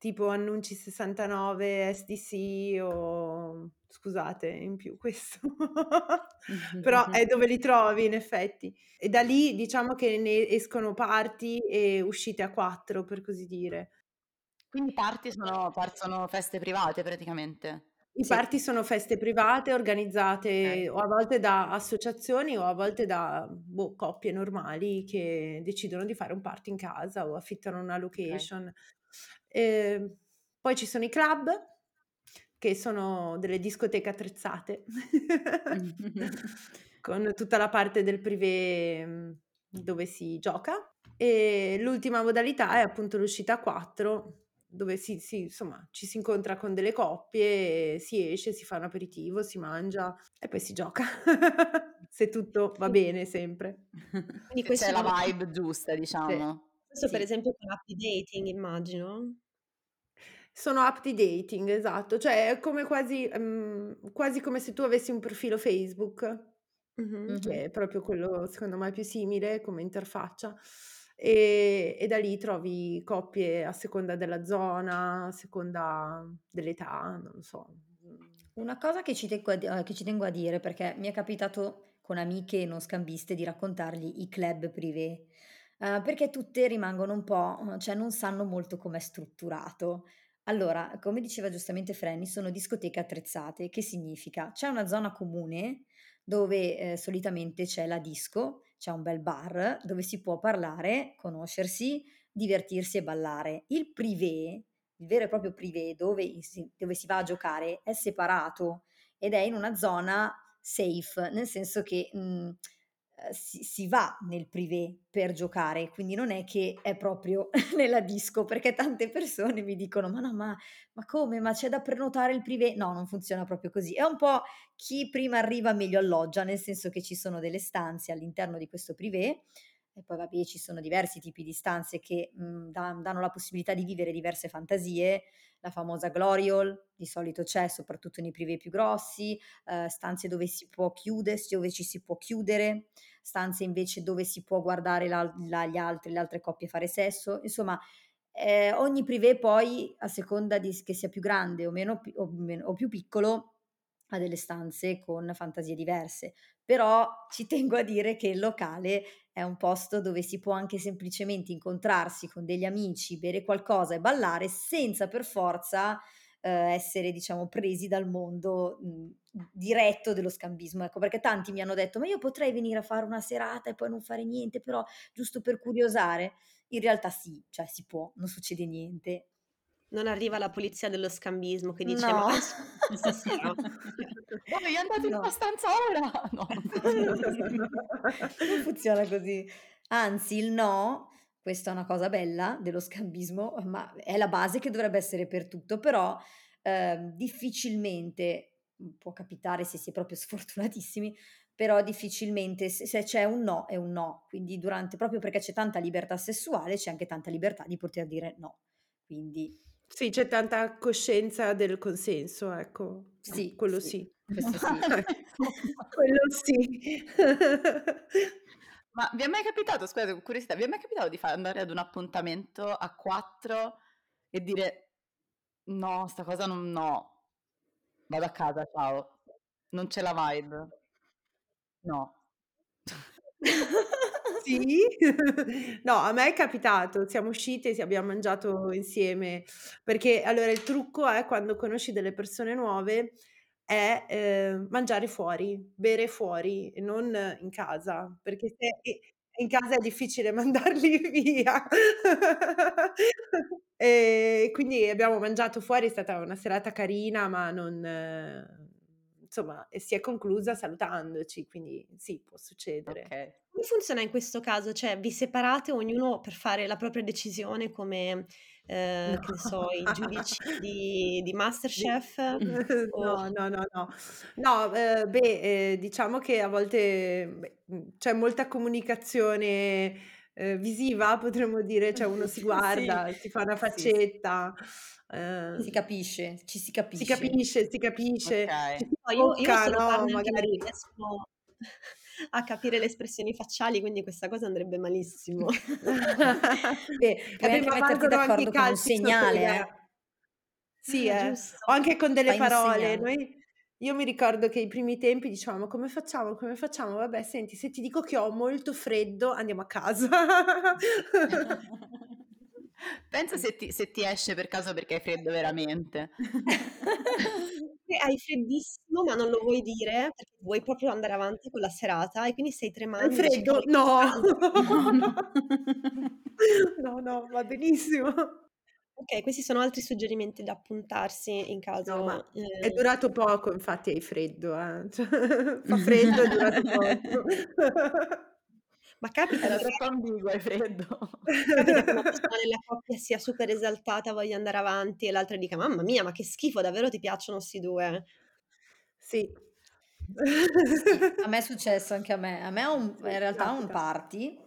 [SPEAKER 3] tipo Annunci 69, SDC o scusate, in più questo. Però è dove li trovi in effetti. E da lì diciamo che ne escono parti e uscite a quattro, per così dire.
[SPEAKER 6] Quindi party sono, sono feste private praticamente.
[SPEAKER 3] I
[SPEAKER 5] Sì.
[SPEAKER 3] party sono feste private organizzate
[SPEAKER 6] Ok.
[SPEAKER 3] o a volte da associazioni o a volte da boh, coppie normali che decidono di fare un party in casa o affittano una location. Eh, poi ci sono i club, che sono delle discoteche attrezzate, con tutta la parte del privé mm, dove si gioca. E l'ultima modalità è appunto l'uscita a quattro, dove si, si- insomma, ci si incontra con delle coppie, si esce, si fa un aperitivo, si mangia e poi si gioca. Se tutto va bene sempre.
[SPEAKER 1] Quindi
[SPEAKER 6] C'è
[SPEAKER 1] questo,
[SPEAKER 6] la vibe giusta, diciamo.
[SPEAKER 1] questo per
[SPEAKER 5] Sì.
[SPEAKER 1] esempio con app dating, immagino.
[SPEAKER 3] Sono app di dating, esatto, cioè è come quasi, mm, quasi come se tu avessi un profilo Facebook.
[SPEAKER 1] Mhm.
[SPEAKER 3] che è proprio quello secondo me più simile come interfaccia e, e da lì trovi coppie a seconda della zona, a seconda dell'età, non lo so.
[SPEAKER 5] Una cosa che ci, tengo a, di- eh, che ci tengo a dire, perché mi è capitato con amiche non scambiste di raccontargli i club privé, eh, perché tutte rimangono un po', cioè non sanno molto com'è strutturato. Allora, come diceva giustamente Franny, sono discoteche attrezzate, che significa? C'è una zona comune dove eh, solitamente c'è la disco, c'è un bel bar dove si può parlare, conoscersi, divertirsi e ballare. Il privé, il vero e proprio privé dove si, dove si va a giocare è separato ed è in una zona safe, nel senso che mh, eh, si, si va nel privé per giocare, quindi non è che è proprio nella disco, perché tante persone mi dicono: Ma no, ma, ma come? Ma c'è da prenotare il privé? No, non funziona proprio così. È un po' chi prima arriva meglio alloggia, nel senso che ci sono delle stanze all'interno di questo privé. E poi vabbè, ci sono diversi tipi di stanze che mh, dan- danno la possibilità di vivere diverse fantasie. La famosa Glory Hall, di solito c'è soprattutto nei privé più grossi, eh, stanze dove si può chiudere, dove ci si può chiudere, stanze invece dove si può guardare la- la- gli altri, le altre coppie fare sesso. Insomma, eh, ogni privé poi, a seconda di, che sia più grande o, meno, o meno- o più piccolo, ha delle stanze con fantasie diverse. Però ci tengo a dire che il locale è un posto dove si può anche semplicemente incontrarsi con degli amici, bere qualcosa e ballare senza per forza eh, essere, diciamo, presi dal mondo mh, diretto dello scambismo. Ecco, perché tanti mi hanno detto: Ma io potrei venire a fare una serata e poi non fare niente, però giusto per curiosare. In realtà sì, cioè si può, non succede niente.
[SPEAKER 1] Non arriva la polizia dello scambismo che dice:
[SPEAKER 5] No.
[SPEAKER 1] Ma stasera.
[SPEAKER 6] Voi andate in
[SPEAKER 5] No.
[SPEAKER 6] una stanza ora? No, non funziona così.
[SPEAKER 5] non funziona così. Anzi, il no, questa è una cosa bella dello scambismo, ma è la base che dovrebbe essere per tutto, però eh, difficilmente può capitare se si è proprio sfortunatissimi, però difficilmente se, se c'è un no è un no, quindi durante, proprio perché c'è tanta libertà sessuale c'è anche tanta libertà di poter dire no, quindi...
[SPEAKER 3] Sì, c'è tanta coscienza del consenso, ecco.
[SPEAKER 5] Sì,
[SPEAKER 3] quello
[SPEAKER 5] sì,
[SPEAKER 3] sì.
[SPEAKER 5] questo sì.
[SPEAKER 3] quello sì.
[SPEAKER 6] Ma vi è mai capitato, scusate, curiosità, vi è mai capitato di andare ad un appuntamento a quattro e dire no, sta cosa non, no, vado a casa, ciao, non c'è la vibe? No.
[SPEAKER 3] Sì, no, a me è capitato, siamo uscite, sì, abbiamo mangiato insieme, perché allora il trucco è quando conosci delle persone nuove è eh, mangiare fuori, bere fuori non in casa, perché se in casa è difficile mandarli via. e quindi abbiamo mangiato fuori, è stata una serata carina, ma non insomma, si è conclusa salutandoci, quindi sì, può succedere.
[SPEAKER 6] Ok.
[SPEAKER 1] Come funziona in questo caso? Cioè, vi separate ognuno per fare la propria decisione come, eh,
[SPEAKER 3] No.
[SPEAKER 1] che ne so, i giudici di, di Masterchef? O...
[SPEAKER 3] No, no, no, no. No, eh, beh, eh, diciamo che a volte beh, c'è molta comunicazione eh, visiva, potremmo dire, cioè uno si guarda, si fa una
[SPEAKER 6] sì, sì.
[SPEAKER 3] Faccetta.
[SPEAKER 5] Si
[SPEAKER 3] eh,
[SPEAKER 5] capisce, ci si
[SPEAKER 3] si
[SPEAKER 5] capisce.
[SPEAKER 3] capisce, si capisce,
[SPEAKER 6] Ok.
[SPEAKER 3] ci si
[SPEAKER 1] No, io, io
[SPEAKER 3] tocca,
[SPEAKER 1] sono
[SPEAKER 3] no? Magari.
[SPEAKER 1] a capire le espressioni facciali, quindi questa cosa andrebbe malissimo.
[SPEAKER 5] Beh,
[SPEAKER 3] E
[SPEAKER 5] puoi anche metterti
[SPEAKER 3] valgono anche
[SPEAKER 5] d'accordo con un segnale, eh.
[SPEAKER 3] Sì,
[SPEAKER 1] Ah,
[SPEAKER 3] eh.
[SPEAKER 1] giusto.
[SPEAKER 3] O anche con delle
[SPEAKER 5] Fai
[SPEAKER 3] parole. Noi, io mi ricordo che i primi tempi dicevamo come facciamo, come facciamo? Vabbè, senti, se ti dico che ho molto freddo, andiamo a casa.
[SPEAKER 6] Pensa se ti, se ti esce per caso perché hai freddo veramente.
[SPEAKER 1] Hai freddissimo, ma non lo vuoi dire perché vuoi proprio andare avanti con la serata e quindi stai
[SPEAKER 3] Hai
[SPEAKER 1] tremando. dici,
[SPEAKER 3] freddo?
[SPEAKER 1] "Cavoli, che
[SPEAKER 3] No.
[SPEAKER 1] caldo".
[SPEAKER 3] No, no, va benissimo.
[SPEAKER 1] Ok, questi sono altri suggerimenti da appuntarsi in
[SPEAKER 3] No, ma
[SPEAKER 1] caso...
[SPEAKER 3] è
[SPEAKER 1] eh,
[SPEAKER 3] durato poco, infatti hai freddo, eh. Cioè, fa freddo, è durato poco.
[SPEAKER 1] Ma capita
[SPEAKER 6] Era troppo ambiguo, hai freddo.
[SPEAKER 1] capita che una persona nella coppia sia super esaltata, voglia andare avanti e l'altra dica mamma mia, ma che schifo, davvero ti piacciono sti due?
[SPEAKER 3] Sì.
[SPEAKER 5] Sì, a me è successo anche a me. A me un- in realtà a un party,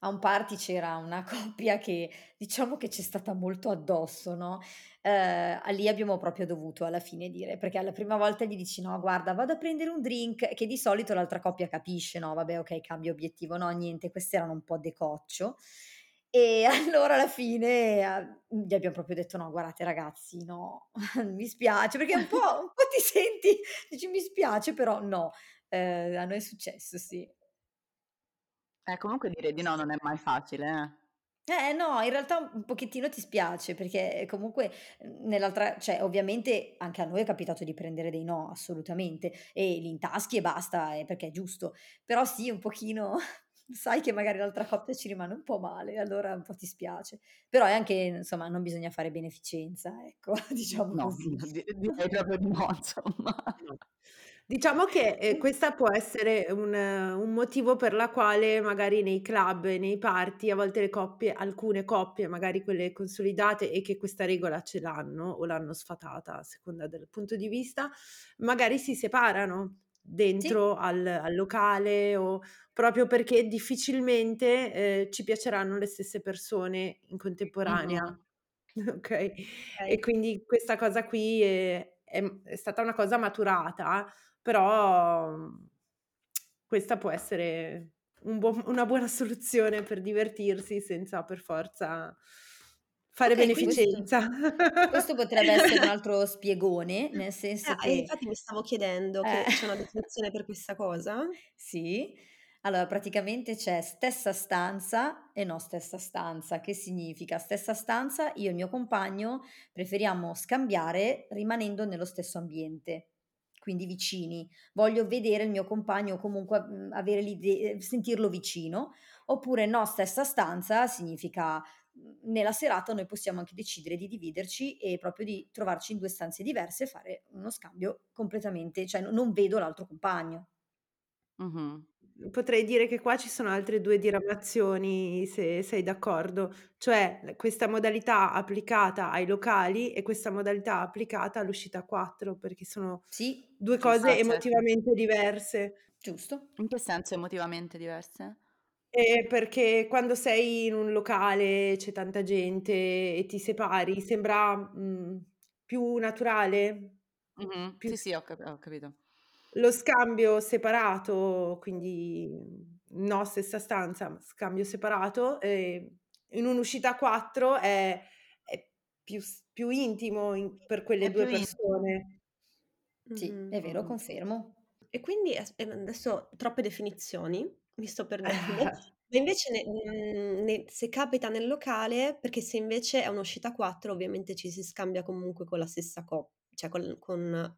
[SPEAKER 5] a un party c'era una coppia che diciamo che c'è stata molto addosso, no? Eh, lì abbiamo proprio dovuto alla fine dire, perché alla prima volta gli dici no, guarda, vado a prendere un drink, che di solito l'altra coppia capisce, no? Vabbè, ok, cambio obiettivo, no, niente, questi erano un po' decoccio. E allora alla fine eh, gli abbiamo proprio detto: no, guardate ragazzi, no, mi spiace, perché un po', un po' ti senti, dici mi spiace, però no, Eh, a noi è successo, sì.
[SPEAKER 6] Eh, comunque dire di no non è mai facile, eh.
[SPEAKER 5] Eh no, in realtà un pochettino ti spiace perché comunque mhmm, nell'altra, cioè ovviamente anche a noi è capitato di prendere dei no, assolutamente, e li intaschi e basta, eh, perché è giusto, però sì, un pochino, sai che magari l'altra coppia ci rimane un po' male, allora un po' ti spiace, però è anche, insomma, non bisogna fare beneficenza, ecco, diciamo
[SPEAKER 6] No,
[SPEAKER 5] così.
[SPEAKER 6] di- direi proprio di no, insomma.
[SPEAKER 3] Diciamo che eh, questa può essere un, un motivo per la quale magari nei club e nei party a volte le coppie, alcune coppie, magari quelle consolidate e che questa regola ce l'hanno o l'hanno sfatata a seconda del punto di vista, magari si separano
[SPEAKER 5] Sì,
[SPEAKER 3] dentro al, al locale o proprio perché difficilmente eh, ci piaceranno le stesse persone in contemporanea.
[SPEAKER 6] Mhm.
[SPEAKER 3] Ok, e quindi questa cosa qui è, è- è stata una cosa maturata, però questa può essere un buon- una buona soluzione per divertirsi senza per forza fare
[SPEAKER 5] ok, questo,
[SPEAKER 3] beneficenza.
[SPEAKER 5] questo potrebbe essere un altro spiegone, nel senso
[SPEAKER 1] Eh,
[SPEAKER 5] che...
[SPEAKER 1] infatti mi stavo chiedendo che
[SPEAKER 5] Eh.
[SPEAKER 1] c'è una definizione per questa cosa.
[SPEAKER 5] Sì, allora praticamente c'è stessa stanza e no stessa stanza. Che significa? Stessa stanza, io e il mio compagno preferiamo scambiare rimanendo nello stesso ambiente, quindi vicini. Voglio vedere il mio compagno o comunque mm, avere l'idea, sentirlo vicino. Oppure no, stessa stanza significa mm, nella serata noi possiamo anche decidere di dividerci e proprio di trovarci in due stanze diverse e fare uno scambio completamente, cioè non vedo l'altro compagno.
[SPEAKER 6] Mhm.
[SPEAKER 3] Potrei dire che qua ci sono altre due diramazioni, se sei d'accordo, cioè questa modalità applicata ai locali e questa modalità applicata all'uscita 4, perché sono
[SPEAKER 5] Sì,
[SPEAKER 3] due
[SPEAKER 5] giusto.
[SPEAKER 3] cose
[SPEAKER 6] Ah, certo.
[SPEAKER 3] emotivamente diverse.
[SPEAKER 5] Giusto.
[SPEAKER 6] In che senso emotivamente diverse?
[SPEAKER 3] Eh, perché quando sei in un locale, c'è tanta gente e ti separi, sembra mh, più naturale,
[SPEAKER 6] Mhm,
[SPEAKER 3] più
[SPEAKER 6] Sì, sì, ho, cap- ho capito.
[SPEAKER 3] Lo scambio separato, quindi no stessa stanza, ma scambio separato, eh, in un'uscita a quattro è, è più, più intimo in- per quelle
[SPEAKER 6] È
[SPEAKER 3] due
[SPEAKER 6] più intimo.
[SPEAKER 3] persone.
[SPEAKER 5] Sì, è vero, confermo.
[SPEAKER 1] E quindi as- eh, adesso troppe definizioni, mi sto perdendo. Ma invece ne- mm, ne- se capita nel locale, perché se invece è un'uscita 4, ovviamente ci si scambia comunque con la stessa coppia, cioè con, con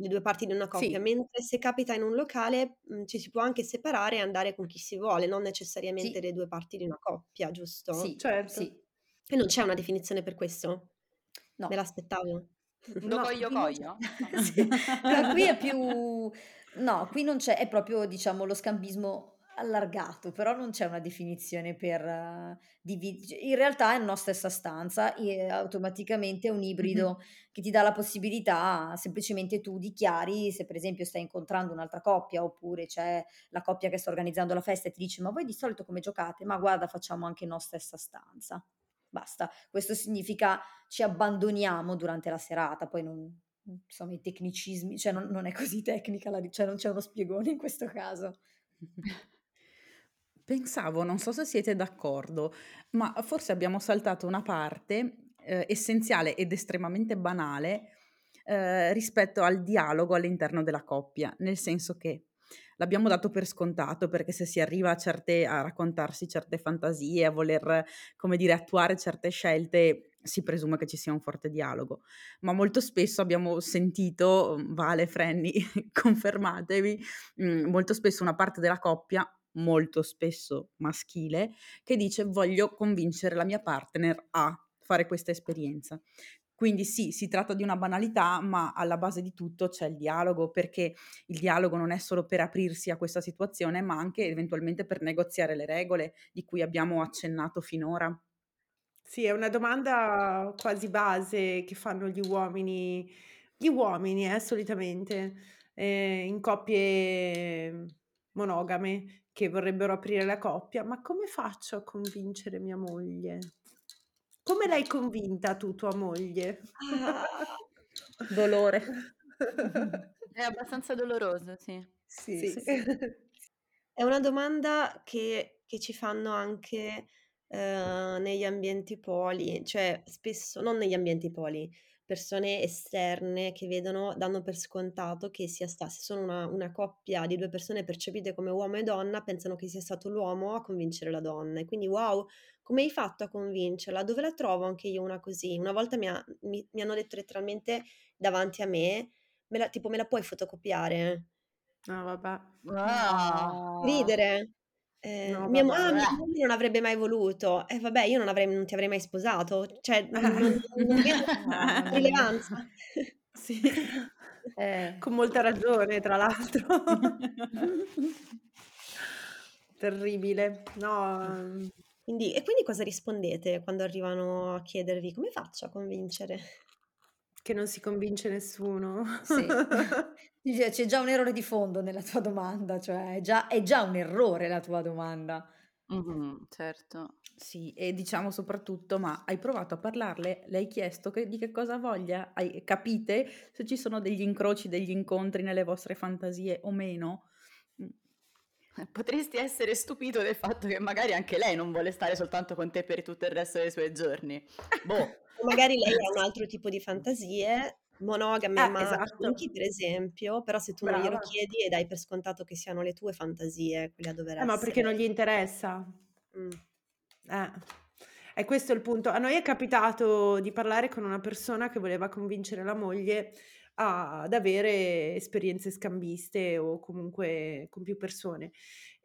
[SPEAKER 1] le due parti di una coppia,
[SPEAKER 3] Sì.
[SPEAKER 1] mentre se capita in un locale mm, ci si può anche separare e andare con chi si vuole, non necessariamente
[SPEAKER 5] Sì.
[SPEAKER 1] le due parti di una coppia, giusto?
[SPEAKER 5] Sì,
[SPEAKER 3] Certo.
[SPEAKER 5] sì.
[SPEAKER 1] E non c'è una definizione per questo?
[SPEAKER 5] No.
[SPEAKER 1] Me l'aspettavo.
[SPEAKER 6] Lo
[SPEAKER 3] No,
[SPEAKER 6] coglio
[SPEAKER 5] qui non
[SPEAKER 6] coglio?
[SPEAKER 5] Sì, però qui è più... No, qui non c'è, è proprio, diciamo, lo scambismo allargato, però non c'è una definizione per uh, dividere. In realtà è una stessa stanza e automaticamente è un ibrido che ti dà la possibilità, semplicemente tu dichiari se per esempio stai incontrando un'altra coppia oppure c'è la coppia che sta organizzando la festa e ti dice ma voi di solito come giocate? Ma guarda facciamo anche nostra stessa stanza. Basta, questo significa ci abbandoniamo durante la serata, poi non, insomma i tecnicismi, cioè non, non è così tecnica, la, cioè non c'è uno spiegone in questo caso.
[SPEAKER 4] Pensavo, non so se siete d'accordo, ma forse abbiamo saltato una parte eh, essenziale ed estremamente banale eh, rispetto al dialogo all'interno della coppia, nel senso che l'abbiamo dato per scontato perché se si arriva a, certe, a raccontarsi certe fantasie, a voler, come dire, attuare certe scelte, si presume che ci sia un forte dialogo, ma molto spesso abbiamo sentito, Vale, Frenny, confermatevi, mh, molto spesso una parte della coppia molto spesso maschile, che dice voglio convincere la mia partner a fare questa esperienza. Quindi sì, si tratta di una banalità, ma alla base di tutto c'è il dialogo, perché il dialogo non è solo per aprirsi a questa situazione, ma anche eventualmente per negoziare le regole di cui abbiamo accennato finora.
[SPEAKER 3] Sì, è una domanda quasi base che fanno gli uomini, gli uomini, eh, solitamente, eh, in coppie monogame che vorrebbero aprire la coppia. Ma come faccio a convincere mia moglie? Come l'hai convinta tu, tua moglie?
[SPEAKER 4] Dolore.
[SPEAKER 6] È abbastanza doloroso, sì.
[SPEAKER 3] Sì.
[SPEAKER 1] Sì, sì. È una domanda che, che ci fanno anche eh, negli ambienti poli, cioè spesso, non negli ambienti poli, persone esterne che vedono, danno per scontato che sia sta, se sono una, una coppia di due persone percepite come uomo e donna, pensano che sia stato l'uomo a convincere la donna. E quindi, wow, come hai fatto a convincerla? Dove la trovo anche io una così? Una volta mi, ha- mi- mi hanno detto letteralmente davanti a me, me la, tipo, me la puoi fotocopiare?
[SPEAKER 3] No, vabbè.
[SPEAKER 6] Ah.
[SPEAKER 1] Ridere. Eh,
[SPEAKER 3] No,
[SPEAKER 1] mia,
[SPEAKER 3] vabbè.
[SPEAKER 1] ah, mia moglie non avrebbe mai voluto. E vabbè, io non, avrei, non ti avrei mai sposato. Cioè, non, non-
[SPEAKER 3] Ah,
[SPEAKER 1] rilevanza.
[SPEAKER 3] Sì.
[SPEAKER 5] Eh.
[SPEAKER 3] Con molta ragione, tra l'altro. Terribile. No, ehm,
[SPEAKER 1] Quindi, e quindi cosa rispondete quando arrivano a chiedervi come faccio a convincere?
[SPEAKER 3] Che non si convince nessuno.
[SPEAKER 5] Sì. C'è già un errore di fondo nella tua domanda, cioè è già, è già un errore la tua domanda.
[SPEAKER 6] Mhm, certo.
[SPEAKER 4] Sì, e diciamo soprattutto, ma hai provato a parlarle? Le hai chiesto che- di che cosa voglia? Hai, capite se ci sono degli incroci, degli incontri nelle vostre fantasie o meno?
[SPEAKER 6] Potresti essere stupito del fatto che magari anche lei non vuole stare soltanto con te per tutto il resto dei suoi giorni. Boh.
[SPEAKER 1] O magari lei ha un altro tipo di fantasie, monogame,
[SPEAKER 3] Eh,
[SPEAKER 1] ma
[SPEAKER 3] esatto.
[SPEAKER 1] anche per esempio, però se tu non glielo
[SPEAKER 3] Brava.
[SPEAKER 1] chiedi e dai per scontato che siano le tue fantasie, quelle a dover
[SPEAKER 3] Eh, ma perché non gli interessa?
[SPEAKER 1] Mm.
[SPEAKER 3] Eh. E questo è il punto. A noi è capitato di parlare con una persona che voleva convincere la moglie ad avere esperienze scambiste o comunque con più persone.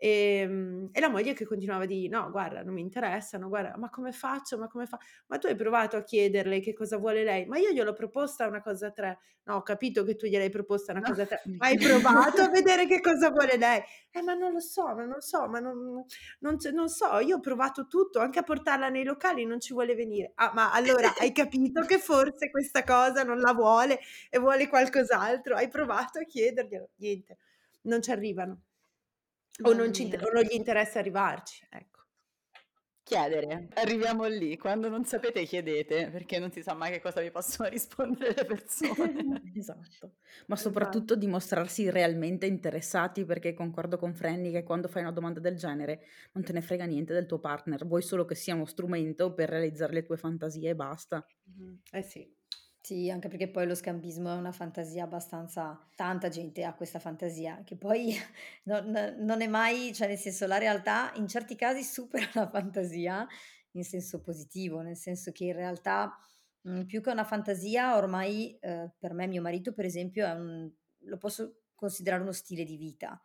[SPEAKER 3] Ehm, e la moglie che continuava di: "No, guarda, non mi interessano, guarda, ma come faccio? Ma come fa ma tu hai provato a chiederle che cosa vuole lei? Ma io gliel'ho proposta una cosa a 3. No, ho capito che tu gliel'hai proposta una cosa a 3, ma hai provato a vedere che cosa vuole lei? Eh, ma non lo so, ma non lo so, ma non non non so, io ho provato tutto, anche a portarla nei locali, non ci vuole venire. Ah, ma allora hai capito che forse questa cosa non la vuole e vuole qualcos'altro? Hai provato a chiederglielo? Niente, non ci arrivano. O non, ci, o non gli interessa arrivarci, ecco.
[SPEAKER 6] Chiedere, arriviamo lì, quando non sapete chiedete, perché non si sa mai che cosa vi possono rispondere le persone.
[SPEAKER 4] esatto, ma soprattutto esatto. dimostrarsi realmente interessati, perché concordo con Frenny che quando fai una domanda del genere non te ne frega niente del tuo partner, vuoi solo che sia uno strumento per realizzare le tue fantasie e basta.
[SPEAKER 3] Mm-hmm. Eh sì.
[SPEAKER 5] Sì, anche perché poi lo scambismo è una fantasia abbastanza tanta gente ha questa fantasia, che poi non non è mai cioè nel senso la realtà in certi casi supera la fantasia in senso positivo, nel senso che in realtà, mhmm, più che una fantasia ormai, ehm, per me mio marito per esempio un lo posso considerare uno stile di vita,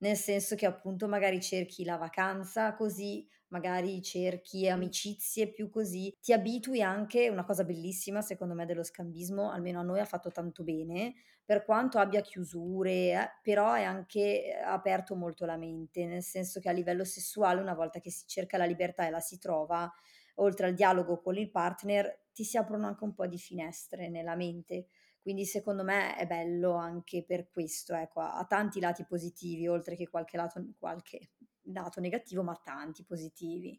[SPEAKER 5] nel senso che appunto magari cerchi la vacanza così, magari cerchi amicizie più così, ti abitui anche, una cosa bellissima secondo me dello scambismo, almeno a noi ha fatto tanto bene, per quanto abbia chiusure, eh, però è anche eh, aperto molto la mente, nel senso che a livello sessuale una volta che si cerca la libertà e la si trova, oltre al dialogo con il partner, ti si aprono anche un po' di finestre nella mente. Quindi secondo me è bello anche per questo, ecco, ha tanti lati positivi, oltre che qualche lato, qualche lato negativo, ma tanti positivi.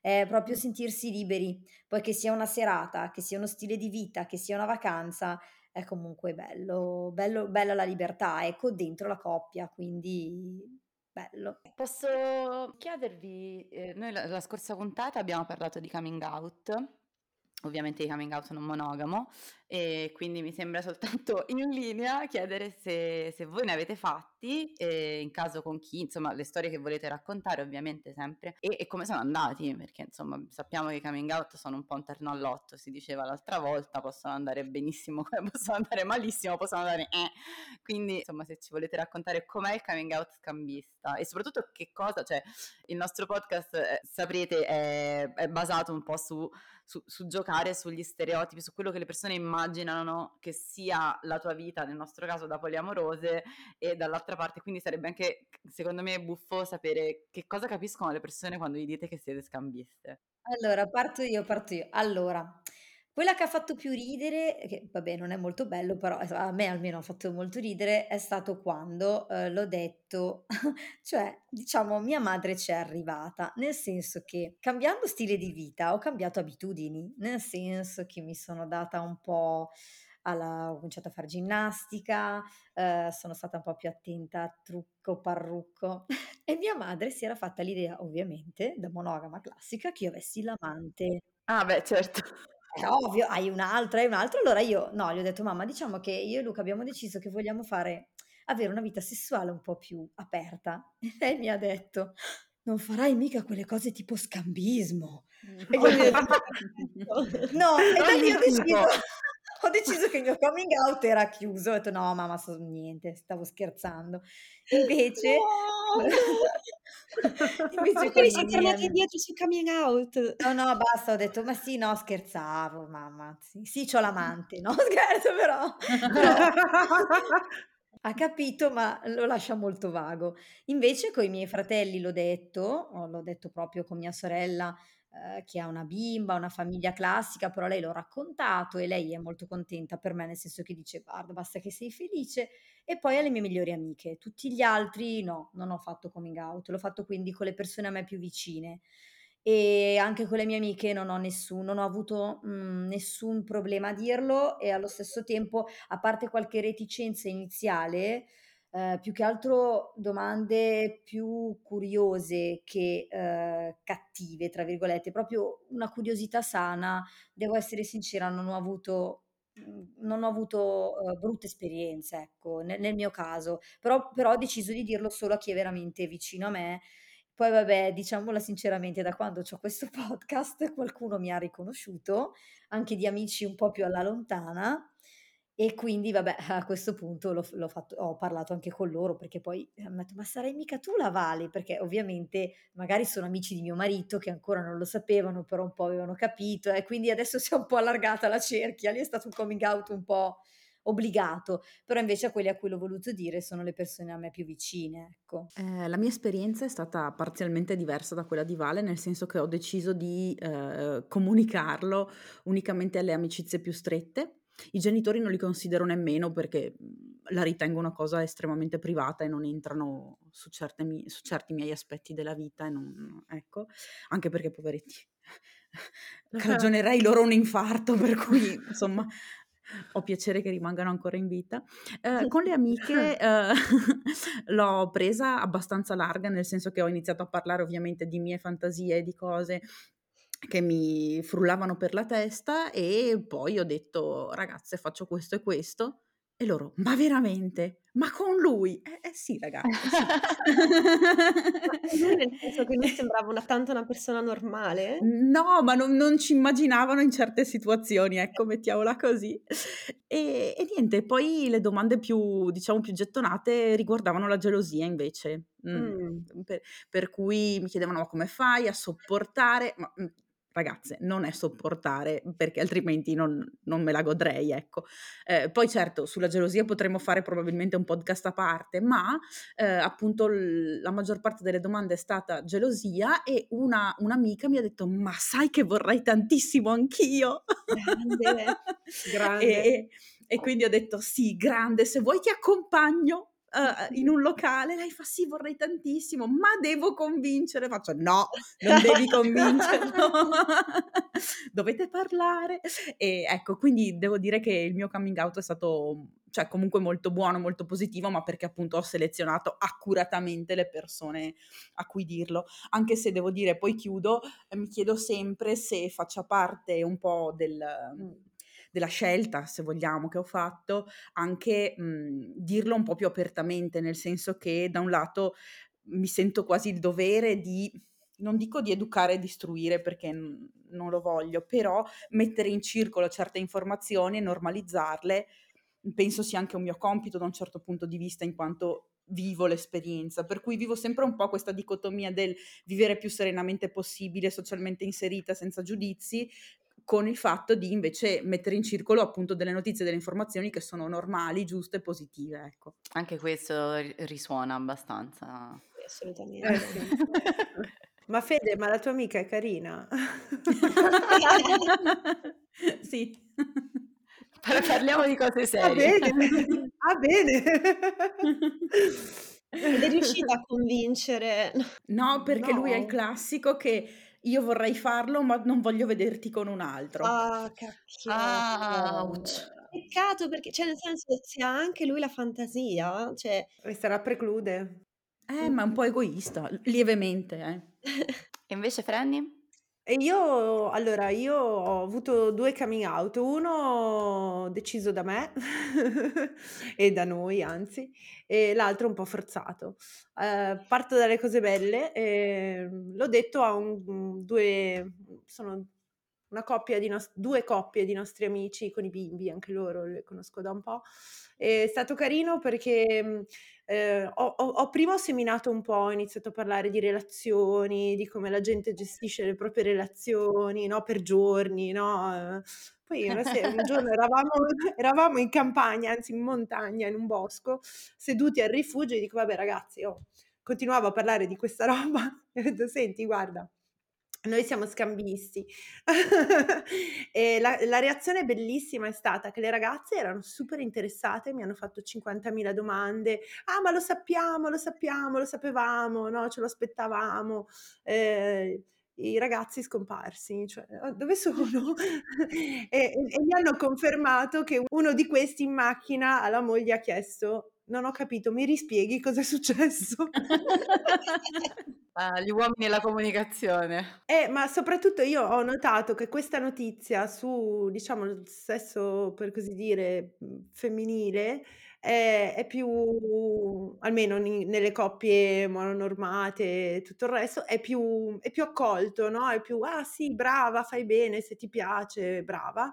[SPEAKER 5] È proprio sentirsi liberi, poi che sia una serata, che sia uno stile di vita, che sia una vacanza, è comunque bello, bello bella la libertà, ecco, dentro la coppia, quindi bello.
[SPEAKER 6] Posso chiedervi, eh, noi la, la scorsa puntata abbiamo parlato di coming out ovviamente di coming out non monogamo e quindi mi sembra soltanto in linea chiedere se, se voi ne avete fatti e in caso con chi, insomma le storie che volete raccontare ovviamente sempre e, e, come sono andati perché insomma sappiamo che i coming out sono un po' un terno all'otto, si diceva l'altra volta, possono andare benissimo, possono andare malissimo, possono andare eh. quindi insomma se ci volete raccontare com'è il coming out scambista e soprattutto che cosa, cioè il nostro podcast eh, saprete è, è basato un po' su su, su, giocare sugli stereotipi, su quello che le persone immaginano che sia la tua vita, nel nostro caso da poliamorose, e dall'altra parte, quindi sarebbe anche, secondo me, buffo sapere che cosa capiscono le persone quando gli dite che siete scambiste.
[SPEAKER 5] Allora, parto io, parto io. Allora, quella che ha fatto più ridere, che vabbè non è molto bello, però a me almeno ha fatto molto ridere, è stato quando eh, l'ho detto, cioè diciamo mia madre c'è arrivata, nel senso che cambiando stile di vita ho cambiato abitudini, nel senso che mi sono data un po' alla, ho cominciato a fare ginnastica, eh, sono stata un po' più attenta a trucco, parrucco e mia madre si era fatta l'idea ovviamente da monogama classica che io avessi l'amante.
[SPEAKER 6] Ah beh certo.
[SPEAKER 5] È ovvio, hai un altro, hai un altro. Allora io, no, gli ho detto, mamma, diciamo che io e Luca abbiamo deciso che vogliamo fare, avere una vita sessuale un po' più aperta. E lei mi ha detto, non farai mica quelle cose tipo scambismo. E io gli ho detto, no, e da lì ho deciso, ho deciso che il mio coming out era chiuso. Ho detto, no, mamma, so, niente, stavo scherzando. Invece... No!
[SPEAKER 1] Invece Perché siamo tornati indietro sul coming out?
[SPEAKER 5] No, no, basta, ho detto, ma sì, no, scherzavo, mamma. Sì, sì c'ho l'amante, no? Scherzo però ha capito, ma lo lascia molto vago. Invece con i miei fratelli l'ho detto, l'ho detto proprio con mia sorella, eh, che ha una bimba, una famiglia classica, però lei l'ho raccontato e lei è molto contenta per me, nel senso che dice guarda, basta che sei felice. E poi alle mie migliori amiche. Tutti gli altri no, non ho fatto coming out, l'ho fatto quindi con le persone a me più vicine. E anche con le mie amiche non ho nessun, non ho avuto mh, mhmm, nessun problema a dirlo e allo stesso tempo, a parte qualche reticenza iniziale, eh, più che altro domande più curiose che eh, cattive, tra virgolette, proprio una curiosità sana. Devo essere sincera, non ho avuto, mhmm, non ho avuto uh, brutte esperienze, ecco, nel, nel mio caso, però, però ho deciso di dirlo solo a chi è veramente vicino a me. Poi vabbè, diciamola sinceramente, da quando ho questo podcast qualcuno mi ha riconosciuto, anche di amici un po' più alla lontana, E quindi vabbè, a questo punto l'ho, l'ho fatto, ho parlato anche con loro perché poi mi hanno detto ma sarai mica tu la Vale? Perché ovviamente magari sono amici di mio marito che ancora non lo sapevano, però un po' avevano capito e quindi adesso si è un po' allargata la cerchia, lì è stato un coming out un po' obbligato, però invece a quelli a cui l'ho voluto dire sono le persone a me più vicine, ecco.
[SPEAKER 4] Eh, la mia esperienza è stata parzialmente diversa da quella di Vale, nel senso che ho deciso di eh, comunicarlo unicamente alle amicizie più strette i genitori non li considero nemmeno perché la ritengo una cosa estremamente privata e non entrano su, mi- su certi miei aspetti della vita, e non, ecco, anche perché poveretti, cagionerei loro un infarto, per cui insomma ho piacere che rimangano ancora in vita. Eh, con le amiche eh, l'ho presa abbastanza larga, nel senso che ho iniziato a parlare ovviamente di mie fantasie e di cose che mi frullavano per la testa e poi ho detto ragazze faccio questo e questo e loro ma veramente? Ma con lui? Eh, eh sì ragazzi
[SPEAKER 1] sì. lui nel senso che lui sembrava una, tanto una persona normale?
[SPEAKER 4] No, ma non, non, ci immaginavano in certe situazioni, ecco, mettiamola così. E, e, niente, poi le domande più, diciamo, più gettonate riguardavano la gelosia invece. Mm. Mm. Per, per, cui mi chiedevano ma come fai a sopportare, ma mm, ragazze, non è sopportare perché altrimenti non, non me la godrei, ecco. Eh, poi certo, sulla gelosia potremmo fare probabilmente un podcast a parte, ma eh, appunto l- la maggior parte delle domande è stata gelosia e una, un'amica mi ha detto, ma sai che vorrei tantissimo anch'io?
[SPEAKER 1] Grande, grande.
[SPEAKER 4] e, e quindi ho detto, sì, grande, se vuoi ti accompagno uh, in un locale, lei fa sì, vorrei tantissimo, ma devo convincere. Faccio no, non devi convincerlo, dovete parlare. E ecco, quindi devo dire che il mio coming out è stato cioè comunque molto buono, molto positivo, ma perché appunto ho selezionato accuratamente le persone a cui dirlo. Anche se devo dire, poi chiudo, eh, mi chiedo sempre se faccia parte un po' del della scelta, se vogliamo, che ho fatto, anche mh, dirlo un po' più apertamente, nel senso che da un lato mi sento quasi il dovere di non dico di educare e di istruire perché n- non lo voglio, però mettere in circolo certe informazioni e normalizzarle penso sia anche un mio compito da un certo punto di vista in quanto vivo l'esperienza, per cui vivo sempre un po' questa dicotomia del vivere più serenamente possibile, socialmente inserita, senza giudizi, con il fatto di invece mettere in circolo appunto delle notizie, delle informazioni che sono normali, giuste e positive. Ecco.
[SPEAKER 6] Anche questo risuona abbastanza.
[SPEAKER 1] Assolutamente. Eh,
[SPEAKER 3] sì. ma Fede, ma la tua amica è carina?
[SPEAKER 4] sì.
[SPEAKER 6] Parliamo di cose
[SPEAKER 3] serie. Va bene. Va bene.
[SPEAKER 1] Ed è riuscita a convincere.
[SPEAKER 4] No, perché no. lui è il classico che io vorrei farlo, ma non voglio vederti con un altro.
[SPEAKER 1] Ah, cacchio.
[SPEAKER 6] Ouch.
[SPEAKER 1] Peccato perché, cioè, nel senso, se ha anche lui la fantasia, cioè...
[SPEAKER 3] E sarà preclude.
[SPEAKER 4] Eh, ma è un po' egoista, lievemente, eh.
[SPEAKER 6] E invece Franny?
[SPEAKER 3] E io, allora, io ho avuto due coming out, uno deciso da me e da noi, anzi, e l'altro un po' forzato. Eh, parto dalle cose belle, e l'ho detto a un, due, sono una coppia di nos- due coppie di nostri amici con i bimbi, anche loro le conosco da un po'. È stato carino perché eh, ho, ho, ho, prima seminato un po', ho iniziato a parlare di relazioni, di come la gente gestisce le proprie relazioni, no? Per giorni, no? Poi una sera, un giorno eravamo, eravamo, in campagna, anzi in montagna, in un bosco, seduti al rifugio e dico, vabbè ragazzi, oh, continuavo a parlare di questa roba e ho detto, senti, guarda, noi siamo scambisti. e la, la, reazione bellissima è stata che le ragazze erano super interessate, mi hanno fatto 50.000 domande. Ah, ma lo sappiamo, lo sappiamo, lo sapevamo, no? Ce lo aspettavamo. Eh, i ragazzi scomparsi, cioè oh, dove sono? e, e, e mi hanno confermato che uno di questi in macchina alla moglie ha chiesto non ho capito, mi rispieghi cosa è successo?
[SPEAKER 6] ah, gli uomini e la comunicazione.
[SPEAKER 3] Eh, ma soprattutto io ho notato che questa notizia su, diciamo, il sesso, per così dire, femminile, è, è più, almeno nelle coppie mononormate e tutto il resto, è più, è più accolto, no? È più, ah sì, brava, fai bene, se ti piace, brava.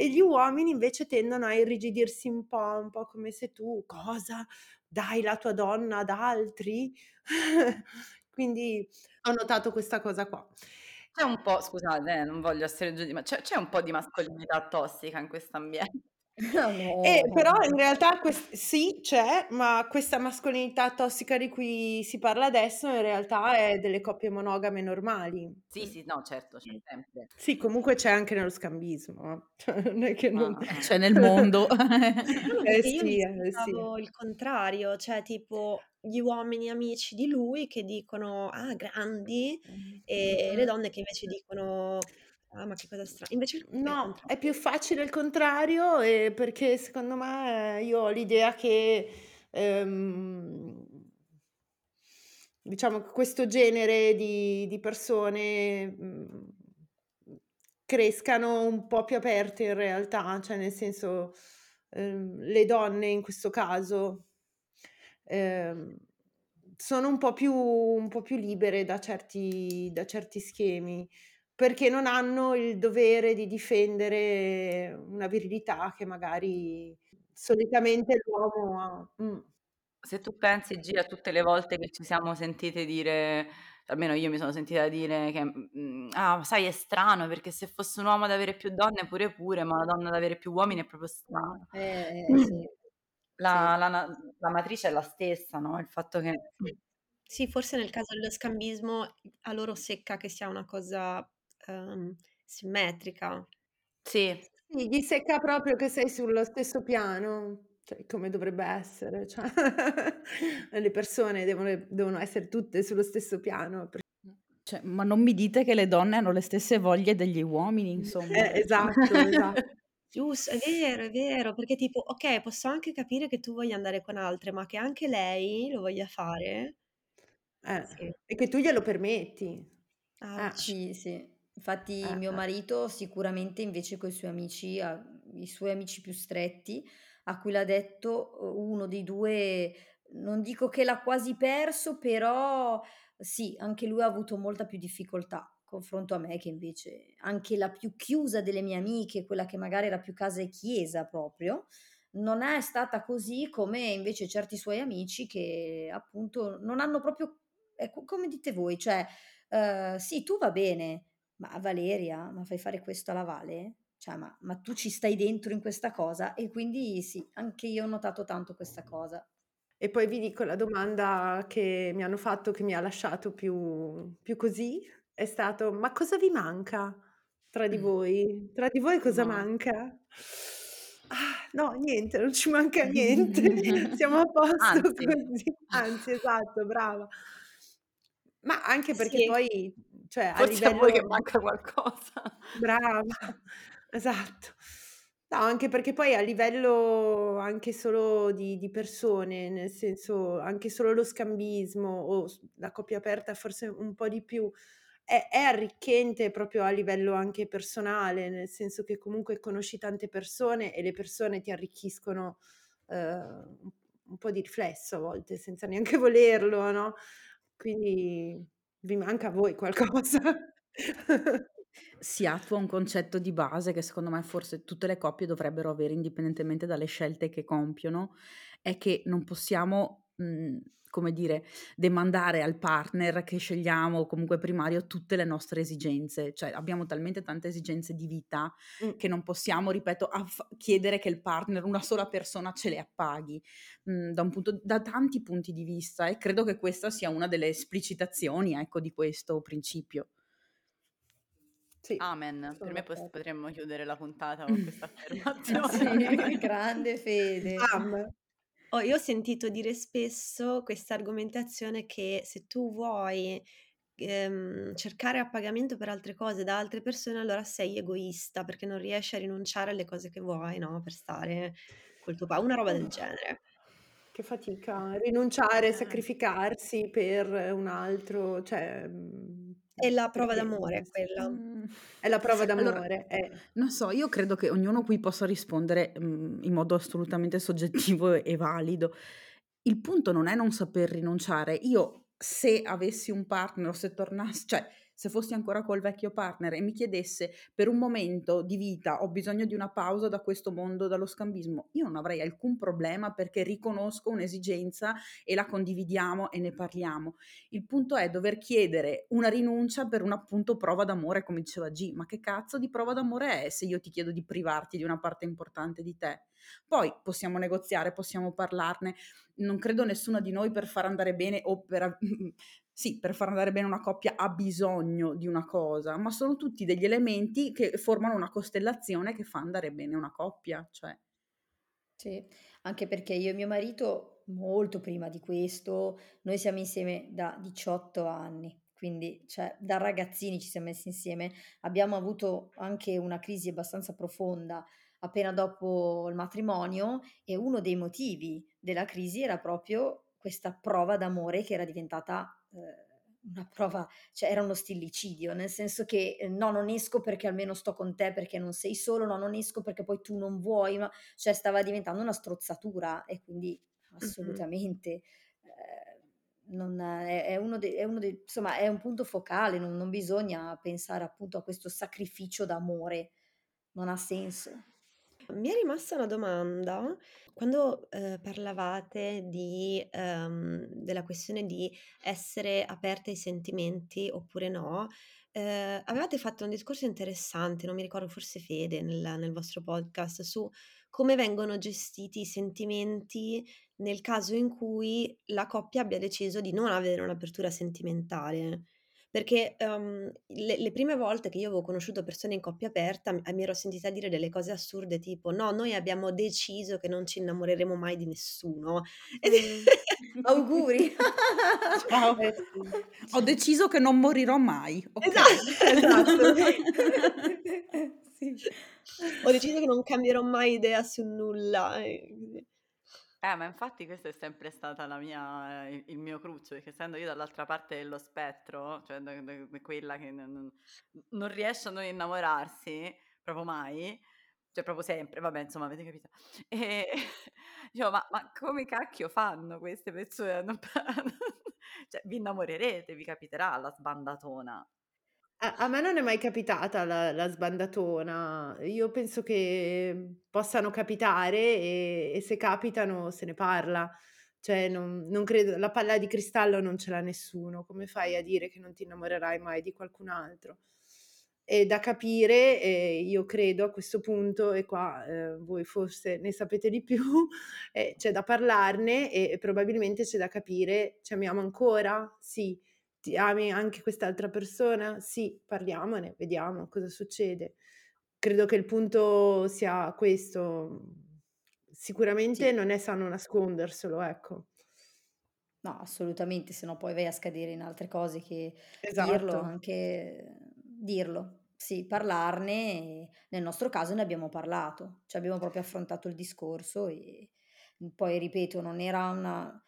[SPEAKER 3] E gli uomini invece tendono a irrigidirsi un po', un po' come se tu, cosa? Dai la tua donna ad altri? Quindi ho notato questa cosa qua.
[SPEAKER 6] C'è un po', scusate, eh, non voglio essere giù ma c'è, c'è un po' di mascolinità tossica in questo ambiente.
[SPEAKER 3] No, eh, però in realtà quest- sì, c'è, ma questa mascolinità tossica di cui si parla adesso in realtà è delle coppie monogame normali.
[SPEAKER 6] Sì, sì, no, certo, c'è sempre.
[SPEAKER 3] Sì, comunque c'è anche nello scambismo. Cioè, non è che non...
[SPEAKER 4] C'è nel mondo.
[SPEAKER 3] eh
[SPEAKER 1] io
[SPEAKER 3] sì,
[SPEAKER 1] mi
[SPEAKER 3] eh sì.
[SPEAKER 1] il contrario, cioè tipo gli uomini amici di lui che dicono ah grandi e le donne che invece dicono Ah, ma che cosa strana. Invece
[SPEAKER 3] No, è più facile il contrario eh, perché secondo me eh, io ho l'idea che ehm, diciamo che questo genere di, di persone mh, crescano un po' più aperte in realtà, cioè nel senso ehm, le donne in questo caso ehm, sono un po' più, un po' più libere da certi, da certi schemi perché non hanno il dovere di difendere una virilità che magari solitamente l'uomo ha. Mm.
[SPEAKER 6] Se tu pensi, Gia, a tutte le volte che ci siamo sentite dire, almeno io mi sono sentita dire che, mm, ah, sai, è strano perché se fosse un uomo ad avere più donne pure pure, ma una donna ad avere più uomini è proprio strano.
[SPEAKER 5] Eh, eh, sì.
[SPEAKER 6] La, la, la matrice è la stessa, no? Il fatto che...
[SPEAKER 1] Sì, forse nel caso dello scambismo a loro secca che sia una cosa um, simmetrica.
[SPEAKER 6] Sì.
[SPEAKER 3] sì. Gli secca proprio che sei sullo stesso piano, cioè, come dovrebbe essere. Cioè, le persone devono, devono, essere tutte sullo stesso piano.
[SPEAKER 4] Cioè, ma non mi dite che le donne hanno le stesse voglie degli uomini, insomma.
[SPEAKER 3] Eh, esatto, esatto.
[SPEAKER 1] Giusto, è vero, è vero, perché tipo, ok, posso anche capire che tu voglia andare con altre, ma che anche lei lo voglia fare.
[SPEAKER 3] Eh, sì. E che tu glielo permetti.
[SPEAKER 5] Ah, eh. sì, sì. Infatti eh, mio marito sicuramente invece con i suoi amici, i suoi amici più stretti, a cui l'ha detto uno dei due, non dico che l'ha quasi perso, però sì, anche lui ha avuto molta più difficoltà confronto a me che invece anche la più chiusa delle mie amiche, quella che magari era più casa e chiesa proprio, non è stata così come invece certi suoi amici che appunto non hanno proprio, ecco, come dite voi, cioè uh, sì, tu va bene, ma Valeria, ma fai fare questo alla Vale? Cioè, ma, ma tu ci stai dentro in questa cosa? E quindi sì, anche io ho notato tanto questa cosa.
[SPEAKER 3] E poi vi dico la domanda che mi hanno fatto, che mi ha lasciato più, più così, è stato, ma cosa vi manca tra di voi? Tra di voi cosa no. manca? Ah, no, niente, non ci manca niente, siamo a posto Anzi. così. Anzi, esatto, brava. Ma anche perché
[SPEAKER 6] Sì.
[SPEAKER 3] poi, cioè a
[SPEAKER 6] Forse a voi che
[SPEAKER 3] livello
[SPEAKER 6] manca qualcosa.
[SPEAKER 3] Brava, esatto. No, anche perché poi a livello anche solo di di persone, nel senso anche solo lo scambismo o la coppia aperta forse un po' di più, è è arricchente proprio a livello anche personale, nel senso che comunque conosci tante persone e le persone ti arricchiscono, un un po' di riflesso a volte senza neanche volerlo, no? Quindi vi manca a voi qualcosa?
[SPEAKER 4] Si attua un concetto di base che secondo me forse tutte le coppie dovrebbero avere indipendentemente dalle scelte che compiono, è che non possiamo, mhmm, come dire, demandare al partner che scegliamo, comunque primario, tutte le nostre esigenze. Cioè abbiamo talmente tante esigenze di vita
[SPEAKER 3] Mh.
[SPEAKER 4] che non possiamo, ripeto, aff chiedere che il partner, una sola persona ce le appaghi, mhmm, da un punto da tanti punti di vista e credo che questa sia una delle esplicitazioni, ecco, di questo principio.
[SPEAKER 3] Sì,
[SPEAKER 6] Amen. Per me potremmo chiudere la puntata con questa affermazione.
[SPEAKER 5] Sì, grande Fede.
[SPEAKER 3] Am.
[SPEAKER 1] Oh, io ho sentito dire spesso questa argomentazione che se tu vuoi, ehm, cercare appagamento per altre cose da altre persone, allora sei egoista, perché non riesci a rinunciare alle cose che vuoi, no, per stare col tuo pa una roba del genere.
[SPEAKER 3] Che fatica, rinunciare,
[SPEAKER 1] Eh.
[SPEAKER 3] sacrificarsi per un altro, cioè, mhmm,
[SPEAKER 1] È la prova
[SPEAKER 3] perché
[SPEAKER 1] d'amore quella.
[SPEAKER 3] È la prova
[SPEAKER 4] allora,
[SPEAKER 3] d'amore, eh.
[SPEAKER 4] non so, io credo che ognuno qui possa rispondere, mhmm, in modo assolutamente soggettivo e valido. Il punto non è non saper rinunciare. Io se avessi un partner o se tornassi cioè se fossi ancora col vecchio partner e mi chiedesse per un momento di vita ho bisogno di una pausa da questo mondo, dallo scambismo, io non avrei alcun problema perché riconosco un'esigenza e la condividiamo e ne parliamo. Il punto è dover chiedere una rinuncia per un appunto prova d'amore, come diceva G. Ma che cazzo di prova d'amore è se io ti chiedo di privarti di una parte importante di te? Poi possiamo negoziare, possiamo parlarne. Non credo nessuno di noi per far andare bene o per sì, per far andare bene una coppia ha bisogno di una cosa, ma sono tutti degli elementi che formano una costellazione che fa andare bene una coppia, cioè.
[SPEAKER 5] Sì, anche perché io e mio marito, molto prima di questo, noi siamo insieme da 18 anni, quindi cioè, da ragazzini ci siamo messi insieme, abbiamo avuto anche una crisi abbastanza profonda appena dopo il matrimonio e uno dei motivi della crisi era proprio questa prova d'amore che era diventata eh, una prova, cioè era uno stillicidio, nel senso che eh, no, non esco perché almeno sto con te perché non sei solo, no, non esco perché poi tu non vuoi, ma cioè stava diventando una strozzatura e quindi assolutamente eh, non è, è, uno dei, è uno dei, insomma, è un punto focale, non, non bisogna pensare appunto a questo sacrificio d'amore, non ha senso.
[SPEAKER 1] Mi è rimasta una domanda. Quando, ehm, parlavate di ehm, della questione di essere aperte ai sentimenti oppure no, ehm, avevate fatto un discorso interessante, non mi ricordo, forse Fede, nel nel vostro podcast, su come vengono gestiti i sentimenti nel caso in cui la coppia abbia deciso di non avere un'apertura sentimentale. Perché, uhm, le le prime volte che io avevo conosciuto persone in coppia aperta, mi ero sentita dire delle cose assurde tipo: "No, noi abbiamo deciso che non ci innamoreremo mai di nessuno."
[SPEAKER 5] Mh. Auguri.
[SPEAKER 4] Ciao.
[SPEAKER 3] Eh sì.
[SPEAKER 4] Ho deciso che non morirò mai. Okay.
[SPEAKER 1] Esatto, esatto.
[SPEAKER 5] Sì.
[SPEAKER 1] Ho deciso che non cambierò mai idea su nulla e così.
[SPEAKER 6] Eh, ma infatti questa è sempre stata la mia, il, il mio cruccio, perché essendo io dall'altra parte dello spettro, cioè da- da- quella che non, non- riesce a non innamorarsi, proprio mai, cioè proprio sempre, vabbè, insomma, avete capito. E dicevo, ma, ma come cacchio fanno queste persone? cioè, vi innamorerete, vi capiterà la sbandatona.
[SPEAKER 3] A, me non è mai capitata la, la sbandatona. Io penso che possano capitare e, e se capitano se ne parla. Cioè, non, non credo, la palla di cristallo non ce l'ha nessuno. Come fai a dire che non ti innamorerai mai di qualcun altro? È da capire, e io credo a questo punto, e qua eh, voi forse ne sapete di più, eh, c'è da parlarne e, e probabilmente c'è da capire, ci amiamo ancora? Sì ti ami anche quest'altra persona? Sì, parliamone, vediamo cosa succede. Credo che il punto sia questo. Sicuramente
[SPEAKER 5] Sì.
[SPEAKER 3] non è sano nasconderselo, ecco.
[SPEAKER 5] No, assolutamente, se no poi vai a scadere in altre cose che dirlo,
[SPEAKER 3] Esatto.
[SPEAKER 5] anche dirlo. Sì, parlarne. Nel nostro caso ne abbiamo parlato, cioè abbiamo proprio affrontato il discorso e poi ripeto, non era una,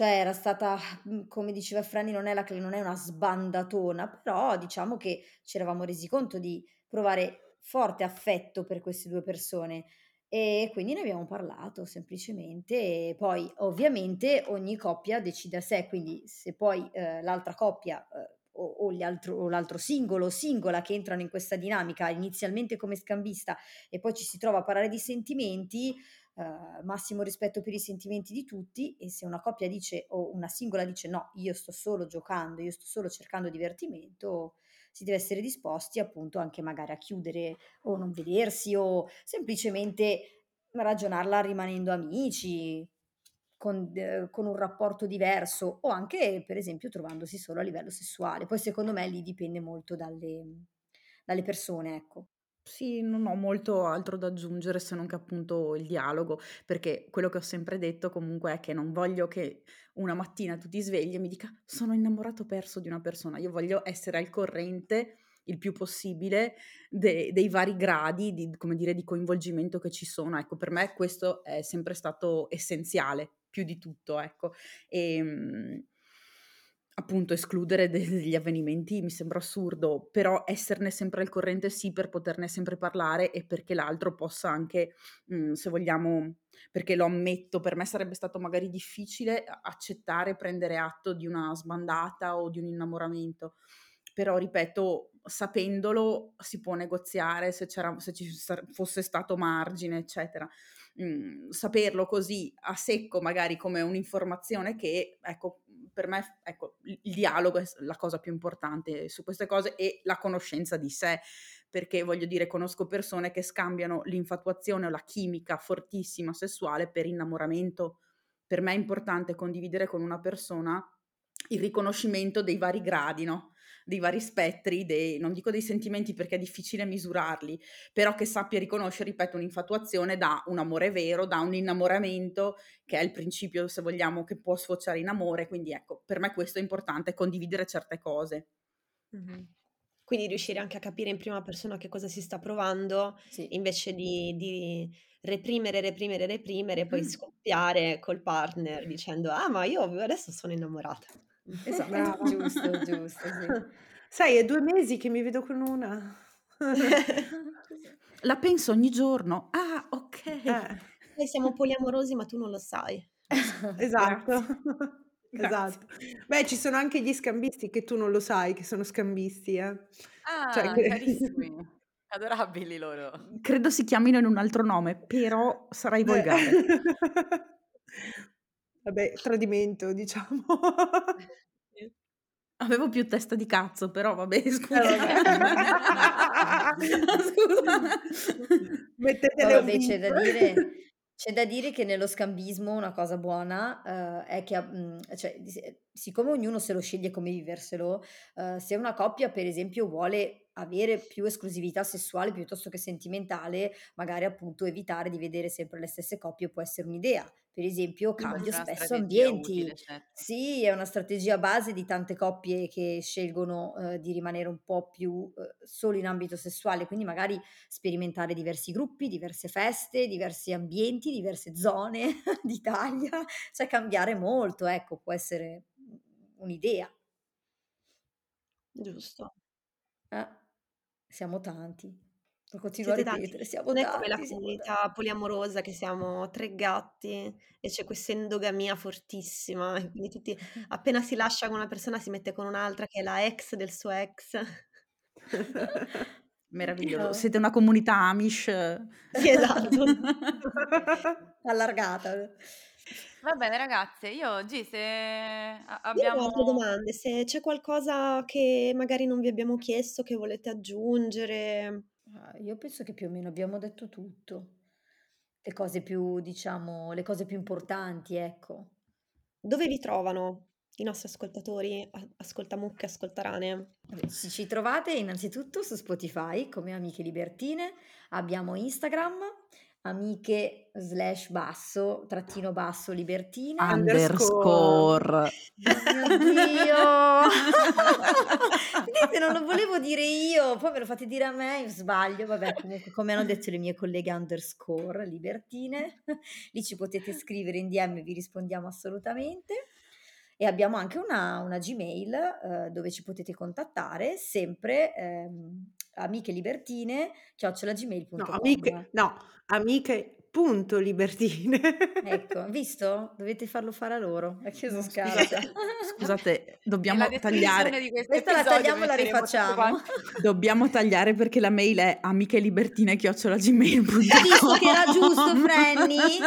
[SPEAKER 5] cioè era stata, mm, come diceva Franny, non è, la, non è una sbandatona, però diciamo che ci eravamo resi conto di provare forte affetto per queste due persone. E quindi ne abbiamo parlato semplicemente e poi ovviamente ogni coppia decide a sé, quindi se poi eh, l'altra coppia eh, o, o, gli altro, o l'altro singolo o singola che entrano in questa dinamica inizialmente come scambista e poi ci si trova a parlare di sentimenti, eh, massimo rispetto per i sentimenti di tutti e se una coppia dice o una singola dice no, io sto solo giocando, io sto solo cercando divertimento, si deve essere disposti appunto anche magari a chiudere o non vedersi o semplicemente ragionarla rimanendo amici, con, eh, con, un rapporto diverso o anche per esempio trovandosi solo a livello sessuale. Poi secondo me lì dipende molto dalle, dalle persone, ecco.
[SPEAKER 4] Sì, non ho molto altro da aggiungere se non che appunto il dialogo, perché quello che ho sempre detto comunque è che non voglio che una mattina tu ti svegli e mi dica sono innamorato perso di una persona, io voglio essere al corrente il più possibile de- dei vari gradi di, come dire, di coinvolgimento che ci sono. Ecco, per me questo è sempre stato essenziale, più di tutto, ecco. E, ehm, appunto escludere degli avvenimenti mi sembra assurdo, però esserne sempre al corrente sì per poterne sempre parlare e perché l'altro possa anche, mh, mhmm, se vogliamo, perché lo ammetto, per me sarebbe stato magari difficile accettare, prendere atto di una sbandata o di un innamoramento, però ripeto, sapendolo si può negoziare se, c'era, se ci fosse stato margine, eccetera. Mm, saperlo così a secco, magari come un'informazione che, ecco, per me ecco, il dialogo è la cosa più importante su queste cose e la conoscenza di sé, perché voglio dire, conosco persone che scambiano l'infatuazione o la chimica fortissima sessuale per innamoramento. Per me è importante condividere con una persona il riconoscimento dei vari gradi, no? Dei vari spettri, dei, non dico dei sentimenti perché è difficile misurarli, però che sappia riconoscere, ripeto, un'infatuazione da un amore vero, da un innamoramento, che è il principio, se vogliamo, che può sfociare in amore. Quindi ecco, per me questo è importante, condividere certe cose.
[SPEAKER 1] Mm-hmm. Quindi riuscire anche a capire in prima persona che cosa si sta provando, sì. invece di, di reprimere, reprimere, reprimere, e poi scoppiare col partner dicendo ah ma io adesso sono innamorata.
[SPEAKER 5] Esatto, giusto, giusto, sì.
[SPEAKER 3] Sai, è due mesi che mi vedo con una.
[SPEAKER 4] La penso ogni giorno. Ah, ok.
[SPEAKER 1] Eh. Noi siamo poliamorosi, ma tu non lo sai.
[SPEAKER 3] Esatto. Esatto. Beh, ci sono anche gli scambisti che tu non lo sai che sono scambisti, eh.
[SPEAKER 2] Ah, cioè, carissimi. Adorabili loro.
[SPEAKER 4] Credo si chiamino in un altro nome, però sarai volgare.
[SPEAKER 3] Vabbè, tradimento, diciamo.
[SPEAKER 4] Avevo più testa di cazzo, però vabbè, eh, scusa.
[SPEAKER 5] scusa. Mettetele vabbè, c'è da dire c'è da dire che nello scambismo una cosa buona uh, è che, mh, cioè, siccome ognuno se lo sceglie come viverselo, uh, se una coppia, per esempio, vuole avere più esclusività sessuale piuttosto che sentimentale, magari appunto evitare di vedere sempre le stesse coppie può essere un'idea. Per esempio, cambio spesso ambienti. Utile, certo. Sì, è una strategia base di tante coppie che scelgono eh, di rimanere un po' più eh, solo in ambito sessuale, quindi magari sperimentare diversi gruppi, diverse feste, diversi ambienti, diverse zone d'Italia, cioè cambiare molto, ecco, può essere un'idea.
[SPEAKER 1] Giusto.
[SPEAKER 5] Eh, siamo tanti. Lo continuo Siete a ripetere, tanti. siamo
[SPEAKER 1] Non è come la comunità poliamorosa che siamo tre gatti e c'è questa endogamia fortissima e quindi tutti appena si lascia con una persona si mette con un'altra che è la ex del suo ex.
[SPEAKER 4] Meraviglioso. Siete una comunità Amish.
[SPEAKER 1] Sì, esatto.
[SPEAKER 5] Allargata.
[SPEAKER 2] Va bene ragazze, io oggi se
[SPEAKER 1] a- Io ho altre domande, se c'è qualcosa che magari non vi abbiamo chiesto, che volete aggiungere.
[SPEAKER 5] Ah, io penso che più o meno abbiamo detto tutto. Le cose più, diciamo, le cose più importanti, ecco.
[SPEAKER 1] Dove vi trovano i nostri ascoltatori, a- ascoltamucche, ascoltarane?
[SPEAKER 5] Vabbè, ci, ci trovate innanzitutto su Spotify come Amiche Libertine, abbiamo Instagram, amiche slash basso, trattino basso, libertine.
[SPEAKER 4] Underscore.
[SPEAKER 5] Mio Dio! Vedete, non lo volevo dire io, poi me lo fate dire a me, io sbaglio. Vabbè, comunque, come hanno detto le mie colleghe underscore, libertine. Lì ci potete scrivere in DM, vi rispondiamo assolutamente. E abbiamo anche una, una Gmail eh, dove ci potete contattare, sempre ehm, amiche libertine, chiocciolagmail.com.
[SPEAKER 3] No, amiche, no, amiche punto libertine.
[SPEAKER 5] ecco, visto? Dovete farlo fare a loro. Ha chiuso scala.
[SPEAKER 4] Scusate, dobbiamo tagliare.
[SPEAKER 5] Questa la tagliamo e la rifacciamo.
[SPEAKER 4] Dobbiamo tagliare perché la mail è amichelibertine.gmail.com
[SPEAKER 5] Visto che era giusto, Frenny?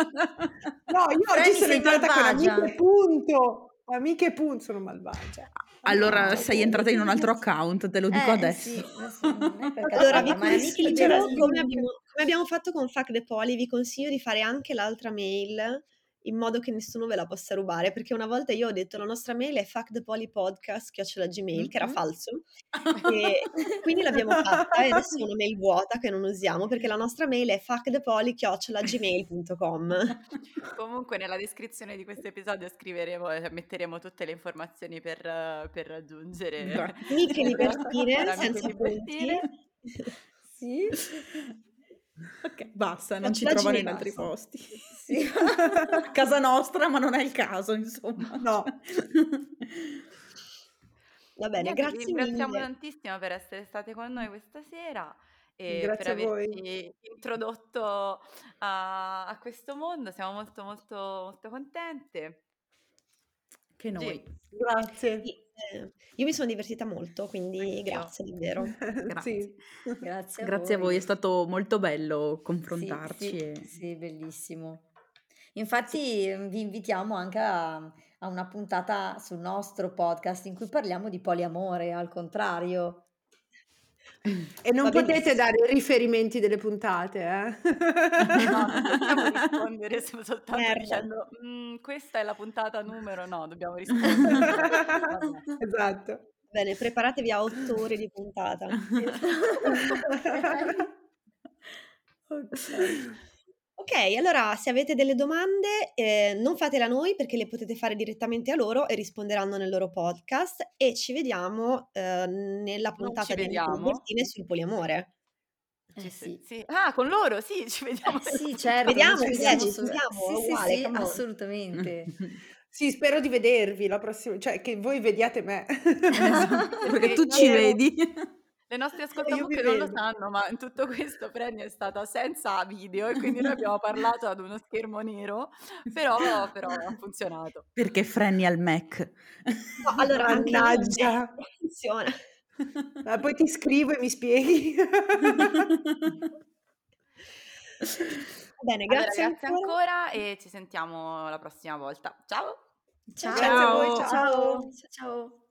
[SPEAKER 3] No, io oggi sono entrata con amiche punto. Amiche punto, sono malvagia.
[SPEAKER 4] Allora no, sei entrata in un altro account, te lo dico
[SPEAKER 5] eh,
[SPEAKER 4] adesso.
[SPEAKER 5] Sì,
[SPEAKER 1] allora, vi consiglio, come abbiamo, come abbiamo fatto con Fuck the Poly, vi consiglio di fare anche l'altra mail in modo che nessuno ve la possa rubare, perché una volta io ho detto la nostra mail è fuckthepolypodcast.gmail, mm-hmm. che era falso, e quindi l'abbiamo fatta e adesso è una mail vuota che non usiamo, perché la nostra mail è fuckthepoly.gmail.com
[SPEAKER 2] Comunque nella descrizione di questo episodio scriveremo e metteremo tutte le informazioni per, per raggiungere...
[SPEAKER 1] Miche libertine, senza libertine.
[SPEAKER 5] Sì.
[SPEAKER 4] Ok, basta, non ci trovano in altri posti. Sì. A casa nostra, ma non è il caso, insomma.
[SPEAKER 3] No.
[SPEAKER 1] Va bene,
[SPEAKER 2] Niente,
[SPEAKER 1] grazie
[SPEAKER 2] vi ringraziamo
[SPEAKER 1] mille.
[SPEAKER 2] tantissimo per essere state con noi questa sera e
[SPEAKER 3] Grazie
[SPEAKER 2] per averci introdotto a, a questo mondo. Siamo molto molto molto contente.
[SPEAKER 4] Che noi.
[SPEAKER 3] Grazie.
[SPEAKER 1] Sì, eh, io mi sono divertita molto, quindi
[SPEAKER 2] Anch'io.
[SPEAKER 1] grazie davvero.
[SPEAKER 4] Grazie.
[SPEAKER 3] Sì.
[SPEAKER 5] Grazie a
[SPEAKER 4] Grazie a voi,
[SPEAKER 5] voi.
[SPEAKER 4] è stato molto bello confrontarci.
[SPEAKER 5] sì,
[SPEAKER 4] e-
[SPEAKER 5] sì, bellissimo. Infatti eh, vi invitiamo anche a, a una puntata sul nostro podcast in cui parliamo di poliamore, al contrario.
[SPEAKER 3] E non
[SPEAKER 1] Va
[SPEAKER 3] potete
[SPEAKER 1] benissimo.
[SPEAKER 3] dare i riferimenti delle puntate, eh?
[SPEAKER 6] No, non possiamo rispondere so- soltanto
[SPEAKER 1] Merda.
[SPEAKER 6] dicendo "Mm, questa è la puntata numero, no, dobbiamo rispondere. Vabbè.
[SPEAKER 3] esatto.
[SPEAKER 1] Bene, preparatevi a otto ore di puntata. Ok, allora se avete delle domande eh, non fatele a noi perché le potete fare direttamente a loro e risponderanno nel loro podcast e ci vediamo eh, nella
[SPEAKER 6] Non
[SPEAKER 1] puntata
[SPEAKER 6] ci
[SPEAKER 1] di Enrico
[SPEAKER 6] vediamo.
[SPEAKER 1] Sul poliamore.
[SPEAKER 5] Eh
[SPEAKER 6] Ci-
[SPEAKER 5] sì.
[SPEAKER 6] sì. Ah, con loro, sì, ci vediamo.
[SPEAKER 5] Eh sì, certo,
[SPEAKER 1] Vediamo,
[SPEAKER 5] ci
[SPEAKER 1] sì,
[SPEAKER 5] vediamo
[SPEAKER 1] ci
[SPEAKER 5] assolut-
[SPEAKER 1] sentiamo,
[SPEAKER 5] Sì, sì,
[SPEAKER 1] uguale,
[SPEAKER 5] sì,
[SPEAKER 1] come
[SPEAKER 5] assolutamente.
[SPEAKER 3] Sì, spero di vedervi la prossima, cioè che voi vediate me.
[SPEAKER 4] Perché tu ci
[SPEAKER 6] no,
[SPEAKER 4] vedi.
[SPEAKER 6] Le nostre
[SPEAKER 3] vi
[SPEAKER 6] ascoltabuche non lo sanno, ma in tutto questo Frenny è stata senza video e quindi noi abbiamo parlato ad uno schermo nero, però, però ha funzionato.
[SPEAKER 4] Perché Frenny al Mac.
[SPEAKER 1] No, allora
[SPEAKER 3] Mannaggia.
[SPEAKER 1] funziona.
[SPEAKER 3] Ma poi ti scrivo e mi spieghi.
[SPEAKER 1] Bene,
[SPEAKER 6] Allora,
[SPEAKER 1] grazie
[SPEAKER 6] grazie ancora e ci sentiamo la prossima volta. Ciao!
[SPEAKER 5] Ciao.
[SPEAKER 3] Grazie a voi,
[SPEAKER 1] Ciao.
[SPEAKER 3] ciao.
[SPEAKER 5] Ciao, ciao.